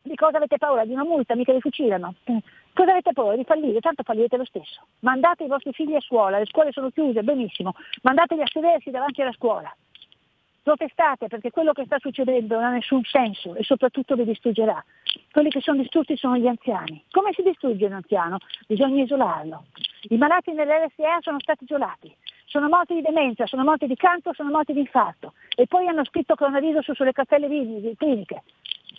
Di cosa avete paura? Di una multa, mica vi fucilano. Eh, Cosa avete paura? Di fallire? Tanto fallirete lo stesso. Mandate i vostri figli a scuola, le scuole sono chiuse, benissimo. Mandateli a sedersi davanti alla scuola. Protestate perché quello che sta succedendo non ha nessun senso e soprattutto vi distruggerà. Quelli che sono distrutti sono gli anziani. Come si distrugge un anziano? Bisogna isolarlo. I malati nell'RSA sono stati isolati. Sono morti di demenza, sono morti di cancro, sono morti di infarto. E poi hanno scritto coronavirus sulle cartelle cliniche.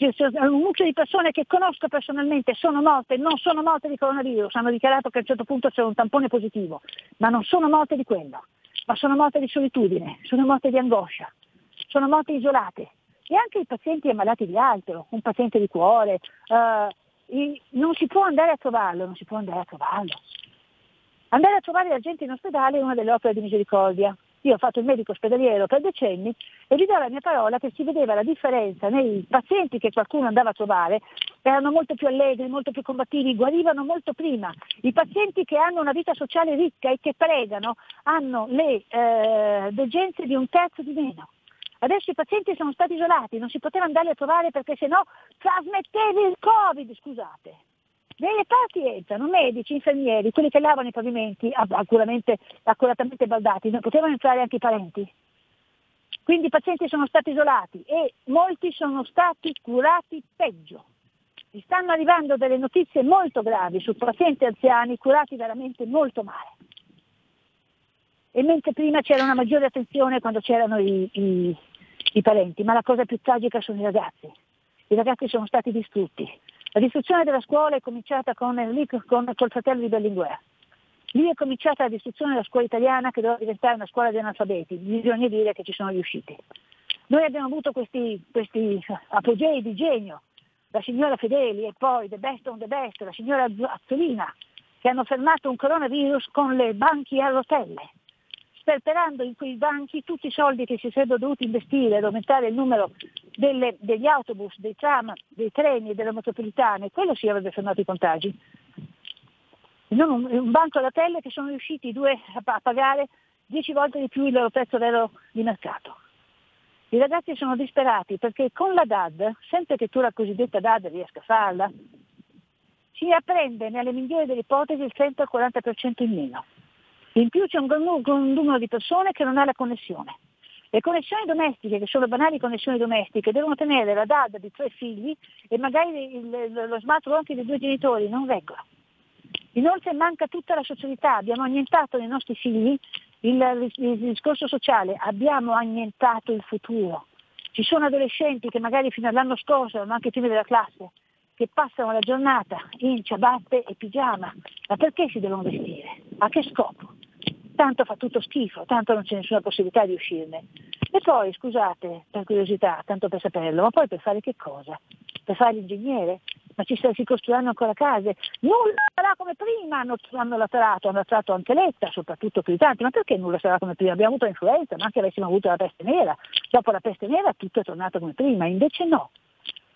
Un mucchio di persone che conosco personalmente sono morte, non sono morte di coronavirus, hanno dichiarato che a un certo punto c'era un tampone positivo, ma non sono morte di quello, ma sono morte di solitudine, sono morte di angoscia, sono morte isolate. E anche i pazienti ammalati di altro, un paziente di cuore, eh, non si può andare a trovarlo, non si può andare a trovarlo. Andare a trovare la gente in ospedale è una delle opere di misericordia. Io ho fatto il medico ospedaliero per decenni e vi do la mia parola che si vedeva la differenza nei pazienti che qualcuno andava a trovare, erano molto più allegri, molto più combattivi, guarivano molto prima. I pazienti che hanno una vita sociale ricca e che pregano hanno le eh, degenze di un terzo di meno. Adesso i pazienti sono stati isolati, non si poteva andare a trovare perché sennò trasmettevi il Covid, scusate. Nelle parti entrano medici, infermieri, quelli che lavano i pavimenti accuratamente baldati, non potevano entrare anche i parenti. Quindi i pazienti sono stati isolati e molti sono stati curati peggio. Mi stanno arrivando delle notizie molto gravi su pazienti anziani curati veramente molto male. E mentre prima c'era una maggiore attenzione quando c'erano i, i, i parenti, ma la cosa più tragica sono i ragazzi. I ragazzi sono stati distrutti. La distruzione della scuola è cominciata con, con, col fratello di Berlinguer. Lì è cominciata la distruzione della scuola italiana che doveva diventare una scuola di analfabeti. Bisogna dire che ci sono riusciti. Noi abbiamo avuto questi, questi apogei di genio, la signora Fedeli e poi The Best on the Best, la signora Azzolina, che hanno fermato un coronavirus con le banchi a rotelle sperperando in quei banchi tutti i soldi che si sarebbero dovuti investire ad aumentare il numero delle, degli autobus, dei tram, dei treni e delle metropolitane, quello si avrebbe fermato i contagi. Non un, un banco a rotelle che sono riusciti i due a, a pagare dieci volte di più il loro prezzo vero di mercato. I ragazzi sono disperati perché con la DAD, sempre che tu la cosiddetta DAD riesca a farla, si apprende nelle migliori delle ipotesi il 30 40% in meno. In più c'è un gran numero di persone che non ha la connessione. Le connessioni domestiche, che sono banali connessioni domestiche, devono tenere la DAD di tre figli e magari il, lo smartphone anche dei due genitori, non reggono. Inoltre manca tutta la socialità, abbiamo annientato nei nostri figli il, il discorso sociale, abbiamo annientato il futuro. Ci sono adolescenti che magari fino all'anno scorso, ma anche prima della classe, che passano la giornata in ciabatte e pigiama. Ma perché si devono vestire? A che scopo? Tanto fa tutto schifo, tanto non c'è nessuna possibilità di uscirne. E poi, scusate, per curiosità, tanto per saperlo, ma poi per fare che cosa? Per fare l'ingegnere? Ma ci si costruiranno ancora case? Nulla sarà come prima, hanno, hanno latrato, hanno latrato anche Letta, soprattutto più di tanti, ma perché nulla sarà come prima? Abbiamo avuto l'influenza, ma anche avessimo avuto la peste nera. Dopo la peste nera tutto è tornato come prima, invece no.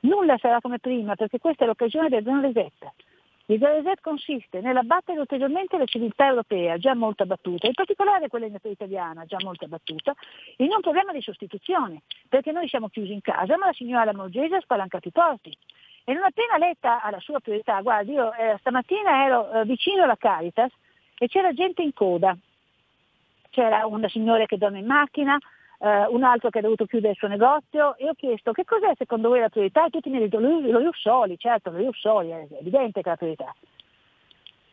Nulla sarà come prima perché questa è l'occasione del Gran Reset. Gran Reset consiste nell'abbattere ulteriormente la civiltà europea, già molto abbattuta, in particolare quella italiana, già molto abbattuta, in un programma di sostituzione, perché noi siamo chiusi in casa, ma la signora Morgese ha spalancato i porti. E non appena letta alla sua priorità, guardi, io eh, stamattina ero eh, vicino alla Caritas e c'era gente in coda. C'era una signora che dorme in macchina, Uh, un altro che ha dovuto chiudere il suo negozio e ho chiesto che cos'è secondo voi la priorità e tutti mi hanno detto lo, lo Iussoli, certo lo Iussoli, è evidente che è la priorità.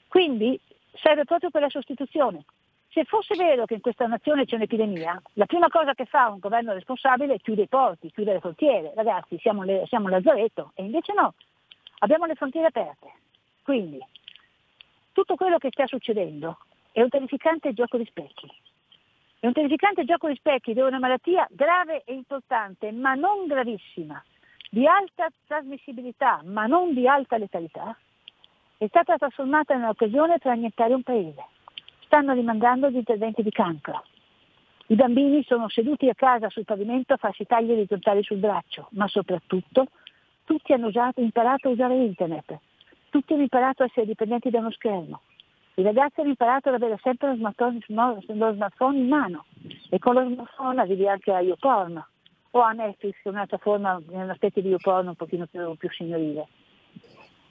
Quindi serve proprio per la sostituzione. Se fosse vero che in questa nazione c'è un'epidemia, la prima cosa che fa un governo responsabile è chiudere i porti, chiudere le frontiere. Ragazzi, siamo, le, siamo Lazzaretto e invece no, abbiamo le frontiere aperte. Quindi tutto quello che sta succedendo è un terrificante gioco di specchi. È un terrificante gioco di specchi dove una malattia grave e importante, ma non gravissima, di alta trasmissibilità, ma non di alta letalità, è stata trasformata in un'occasione per annientare un paese. Stanno rimandando gli interventi di cancro. I bambini sono seduti a casa sul pavimento a farsi tagli orizzontali sul braccio, ma soprattutto tutti hanno usato, imparato a usare internet, tutti hanno imparato a essere dipendenti da uno schermo, i ragazzi hanno imparato ad avere sempre lo smartphone, lo smartphone in mano e con lo smartphone arrivi anche a YouPorn o a Netflix, che è un'altra forma, una specie di YouPorn un pochino più, più signorile.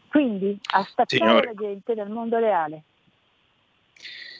Quindi a staccare Signori. la gente dal mondo reale.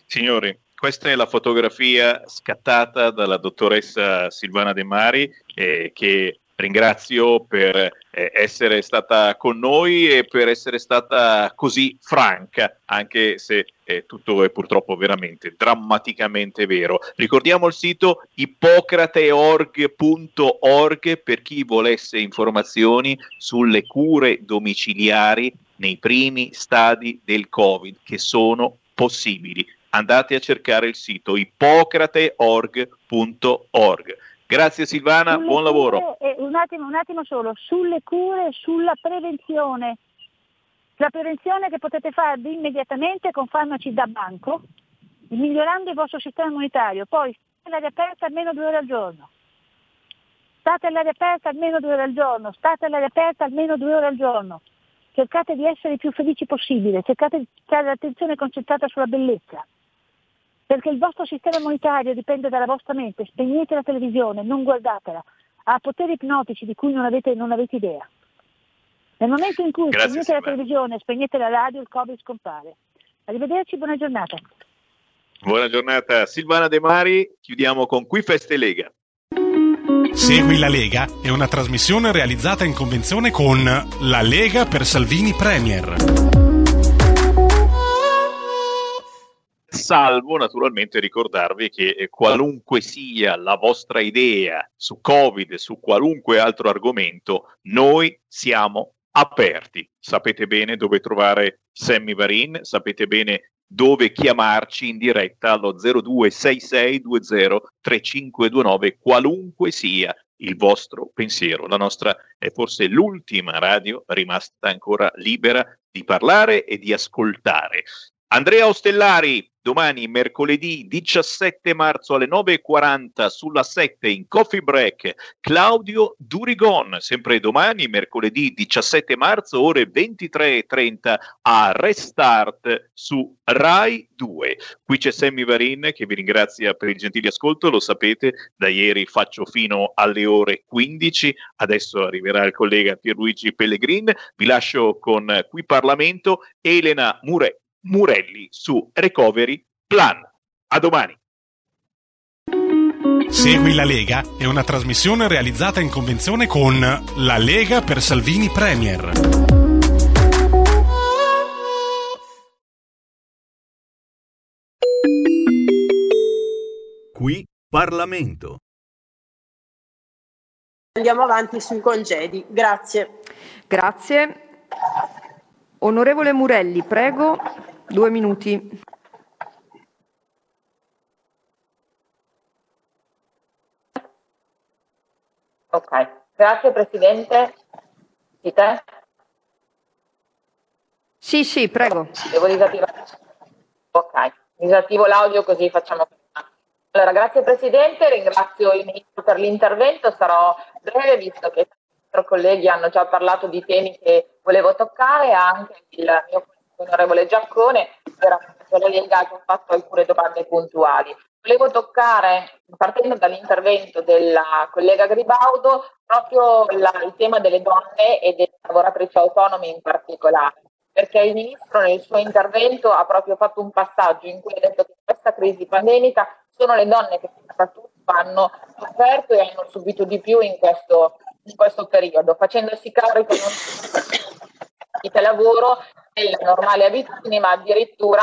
Signori, questa è la fotografia scattata dalla dottoressa Silvana De Mari eh, che ringrazio per eh, essere stata con noi e per essere stata così franca, anche se eh, tutto è purtroppo veramente drammaticamente vero. Ricordiamo il sito ippocrateorg.org per chi volesse informazioni sulle cure domiciliari nei primi stadi del Covid che sono possibili. Andate a cercare il sito ippocrateorg.org. Grazie Silvana, sulle buon lavoro. Cure, eh, un, attimo, un attimo solo, sulle cure e sulla prevenzione. La prevenzione che potete fare immediatamente con farmaci da banco, migliorando il vostro sistema immunitario. Poi state all'aria aperta almeno due ore al giorno. State all'aria aperta almeno due ore al giorno. State all'aria aperta almeno due ore al giorno. Cercate di essere il più felici possibile, cercate di stare l'attenzione concentrata sulla bellezza perché il vostro sistema immunitario dipende dalla vostra mente, spegnete la televisione, non guardatela, ha poteri ipnotici di cui non avete, non avete idea. Nel momento in cui Grazie, spegnete la Silvana. televisione, spegnete la radio, il Covid scompare. Arrivederci, buona giornata. Buona giornata Silvana De Mari, chiudiamo con Qui Feste Lega. Segui la Lega è una trasmissione realizzata in convenzione con La Lega per Salvini Premier. Salvo naturalmente ricordarvi che eh, qualunque sia la vostra idea su Covid, su qualunque altro argomento, noi siamo aperti. Sapete bene dove trovare Sammy Varin, sapete bene dove chiamarci in diretta allo 0266203529, qualunque sia il vostro pensiero. La nostra è forse l'ultima radio rimasta ancora libera di parlare e di ascoltare. Andrea Ostellari, domani mercoledì 17 marzo alle 9.40 sulla 7 in Coffee Break. Claudio Durigon, sempre domani mercoledì 17 marzo ore 23.30 a Restart su Rai 2. Qui c'è Sammy Varin che vi ringrazia per il gentile ascolto, lo sapete, da ieri faccio fino alle ore 15, adesso arriverà il collega Pierluigi Pellegrin, vi lascio con Qui Parlamento Elena Mure- Murelli su Recovery Plan. A domani. Segui la Lega è una trasmissione realizzata in convenzione con La Lega per Salvini Premier. Qui Parlamento. Andiamo avanti sui congedi. Grazie. Grazie. Onorevole Murelli, prego, due minuti. Ok, grazie Presidente. Di te? Sì, sì, prego. Devo disattivare. Ok, disattivo l'audio così facciamo. Allora, grazie Presidente, ringrazio il Ministro per l'intervento, sarò breve visto che i nostri colleghi hanno già parlato di temi che volevo toccare, anche il mio onorevole Giaccone, veramente la Lega che ha fatto alcune domande puntuali. Volevo toccare, partendo dall'intervento della collega Gribaudo, proprio la- il tema delle donne e delle lavoratrici autonome in particolare, perché il Ministro nel suo intervento ha proprio fatto un passaggio in cui ha detto che questa crisi pandemica sono le donne che soprattutto hanno sofferto e hanno subito di più in questo, in questo periodo, facendosi carico non di lavoro delle normali abitudini, ma addirittura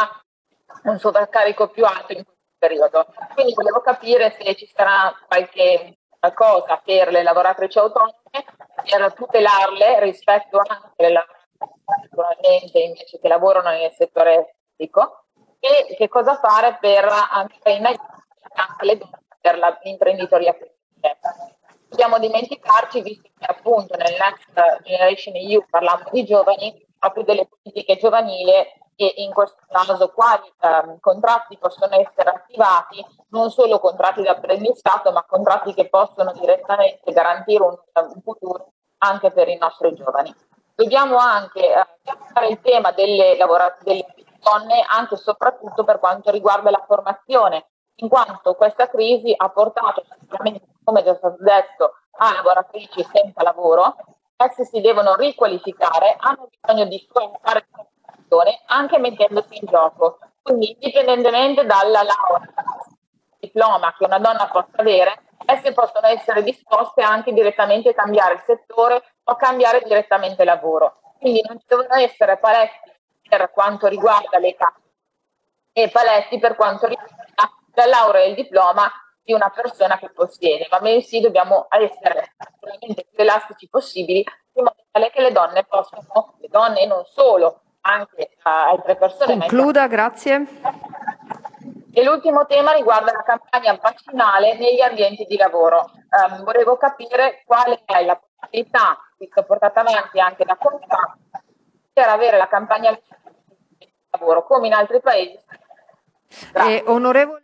un sovraccarico più alto in questo periodo. Quindi volevo capire se ci sarà qualche cosa per le lavoratrici autonome per tutelarle rispetto anche alle lavoratrici invece che lavorano nel settore pubblico e che cosa fare per anche in aiuto anche le donne per l'imprenditoria femminile. Dobbiamo dimenticarci, visto che appunto nel Next Generation EU parliamo di giovani, proprio delle politiche giovanili e in questo caso quali ehm, contratti possono essere attivati, non solo contratti di apprendistato, ma contratti che possono direttamente garantire un, un futuro anche per i nostri giovani. Dobbiamo anche eh, trattare il tema delle, lavora- delle donne anche e soprattutto per quanto riguarda la formazione, in quanto questa crisi ha portato sicuramente, come già stato detto, a lavoratrici senza lavoro, esse si devono riqualificare, hanno bisogno di fare formazione anche mettendosi in gioco. Quindi indipendentemente dalla laurea, diploma che una donna possa avere, esse possono essere disposte anche direttamente a cambiare il settore o cambiare direttamente lavoro. Quindi non ci devono essere paletti per quanto riguarda l'età e paletti per quanto riguarda la laurea e il diploma di una persona che possiede, ma bensì dobbiamo essere veramente più elastici possibili in modo tale che le donne possano, le donne e non solo, anche eh, altre persone. ma Concluda, grazie. e l'ultimo tema riguarda la campagna vaccinale negli ambienti di lavoro. Ehm, volevo capire quale è la possibilità, visto portata avanti anche da Confam, per avere la campagna vaccinale negli ambienti di lavoro, come in altri paesi. Eh, onorevole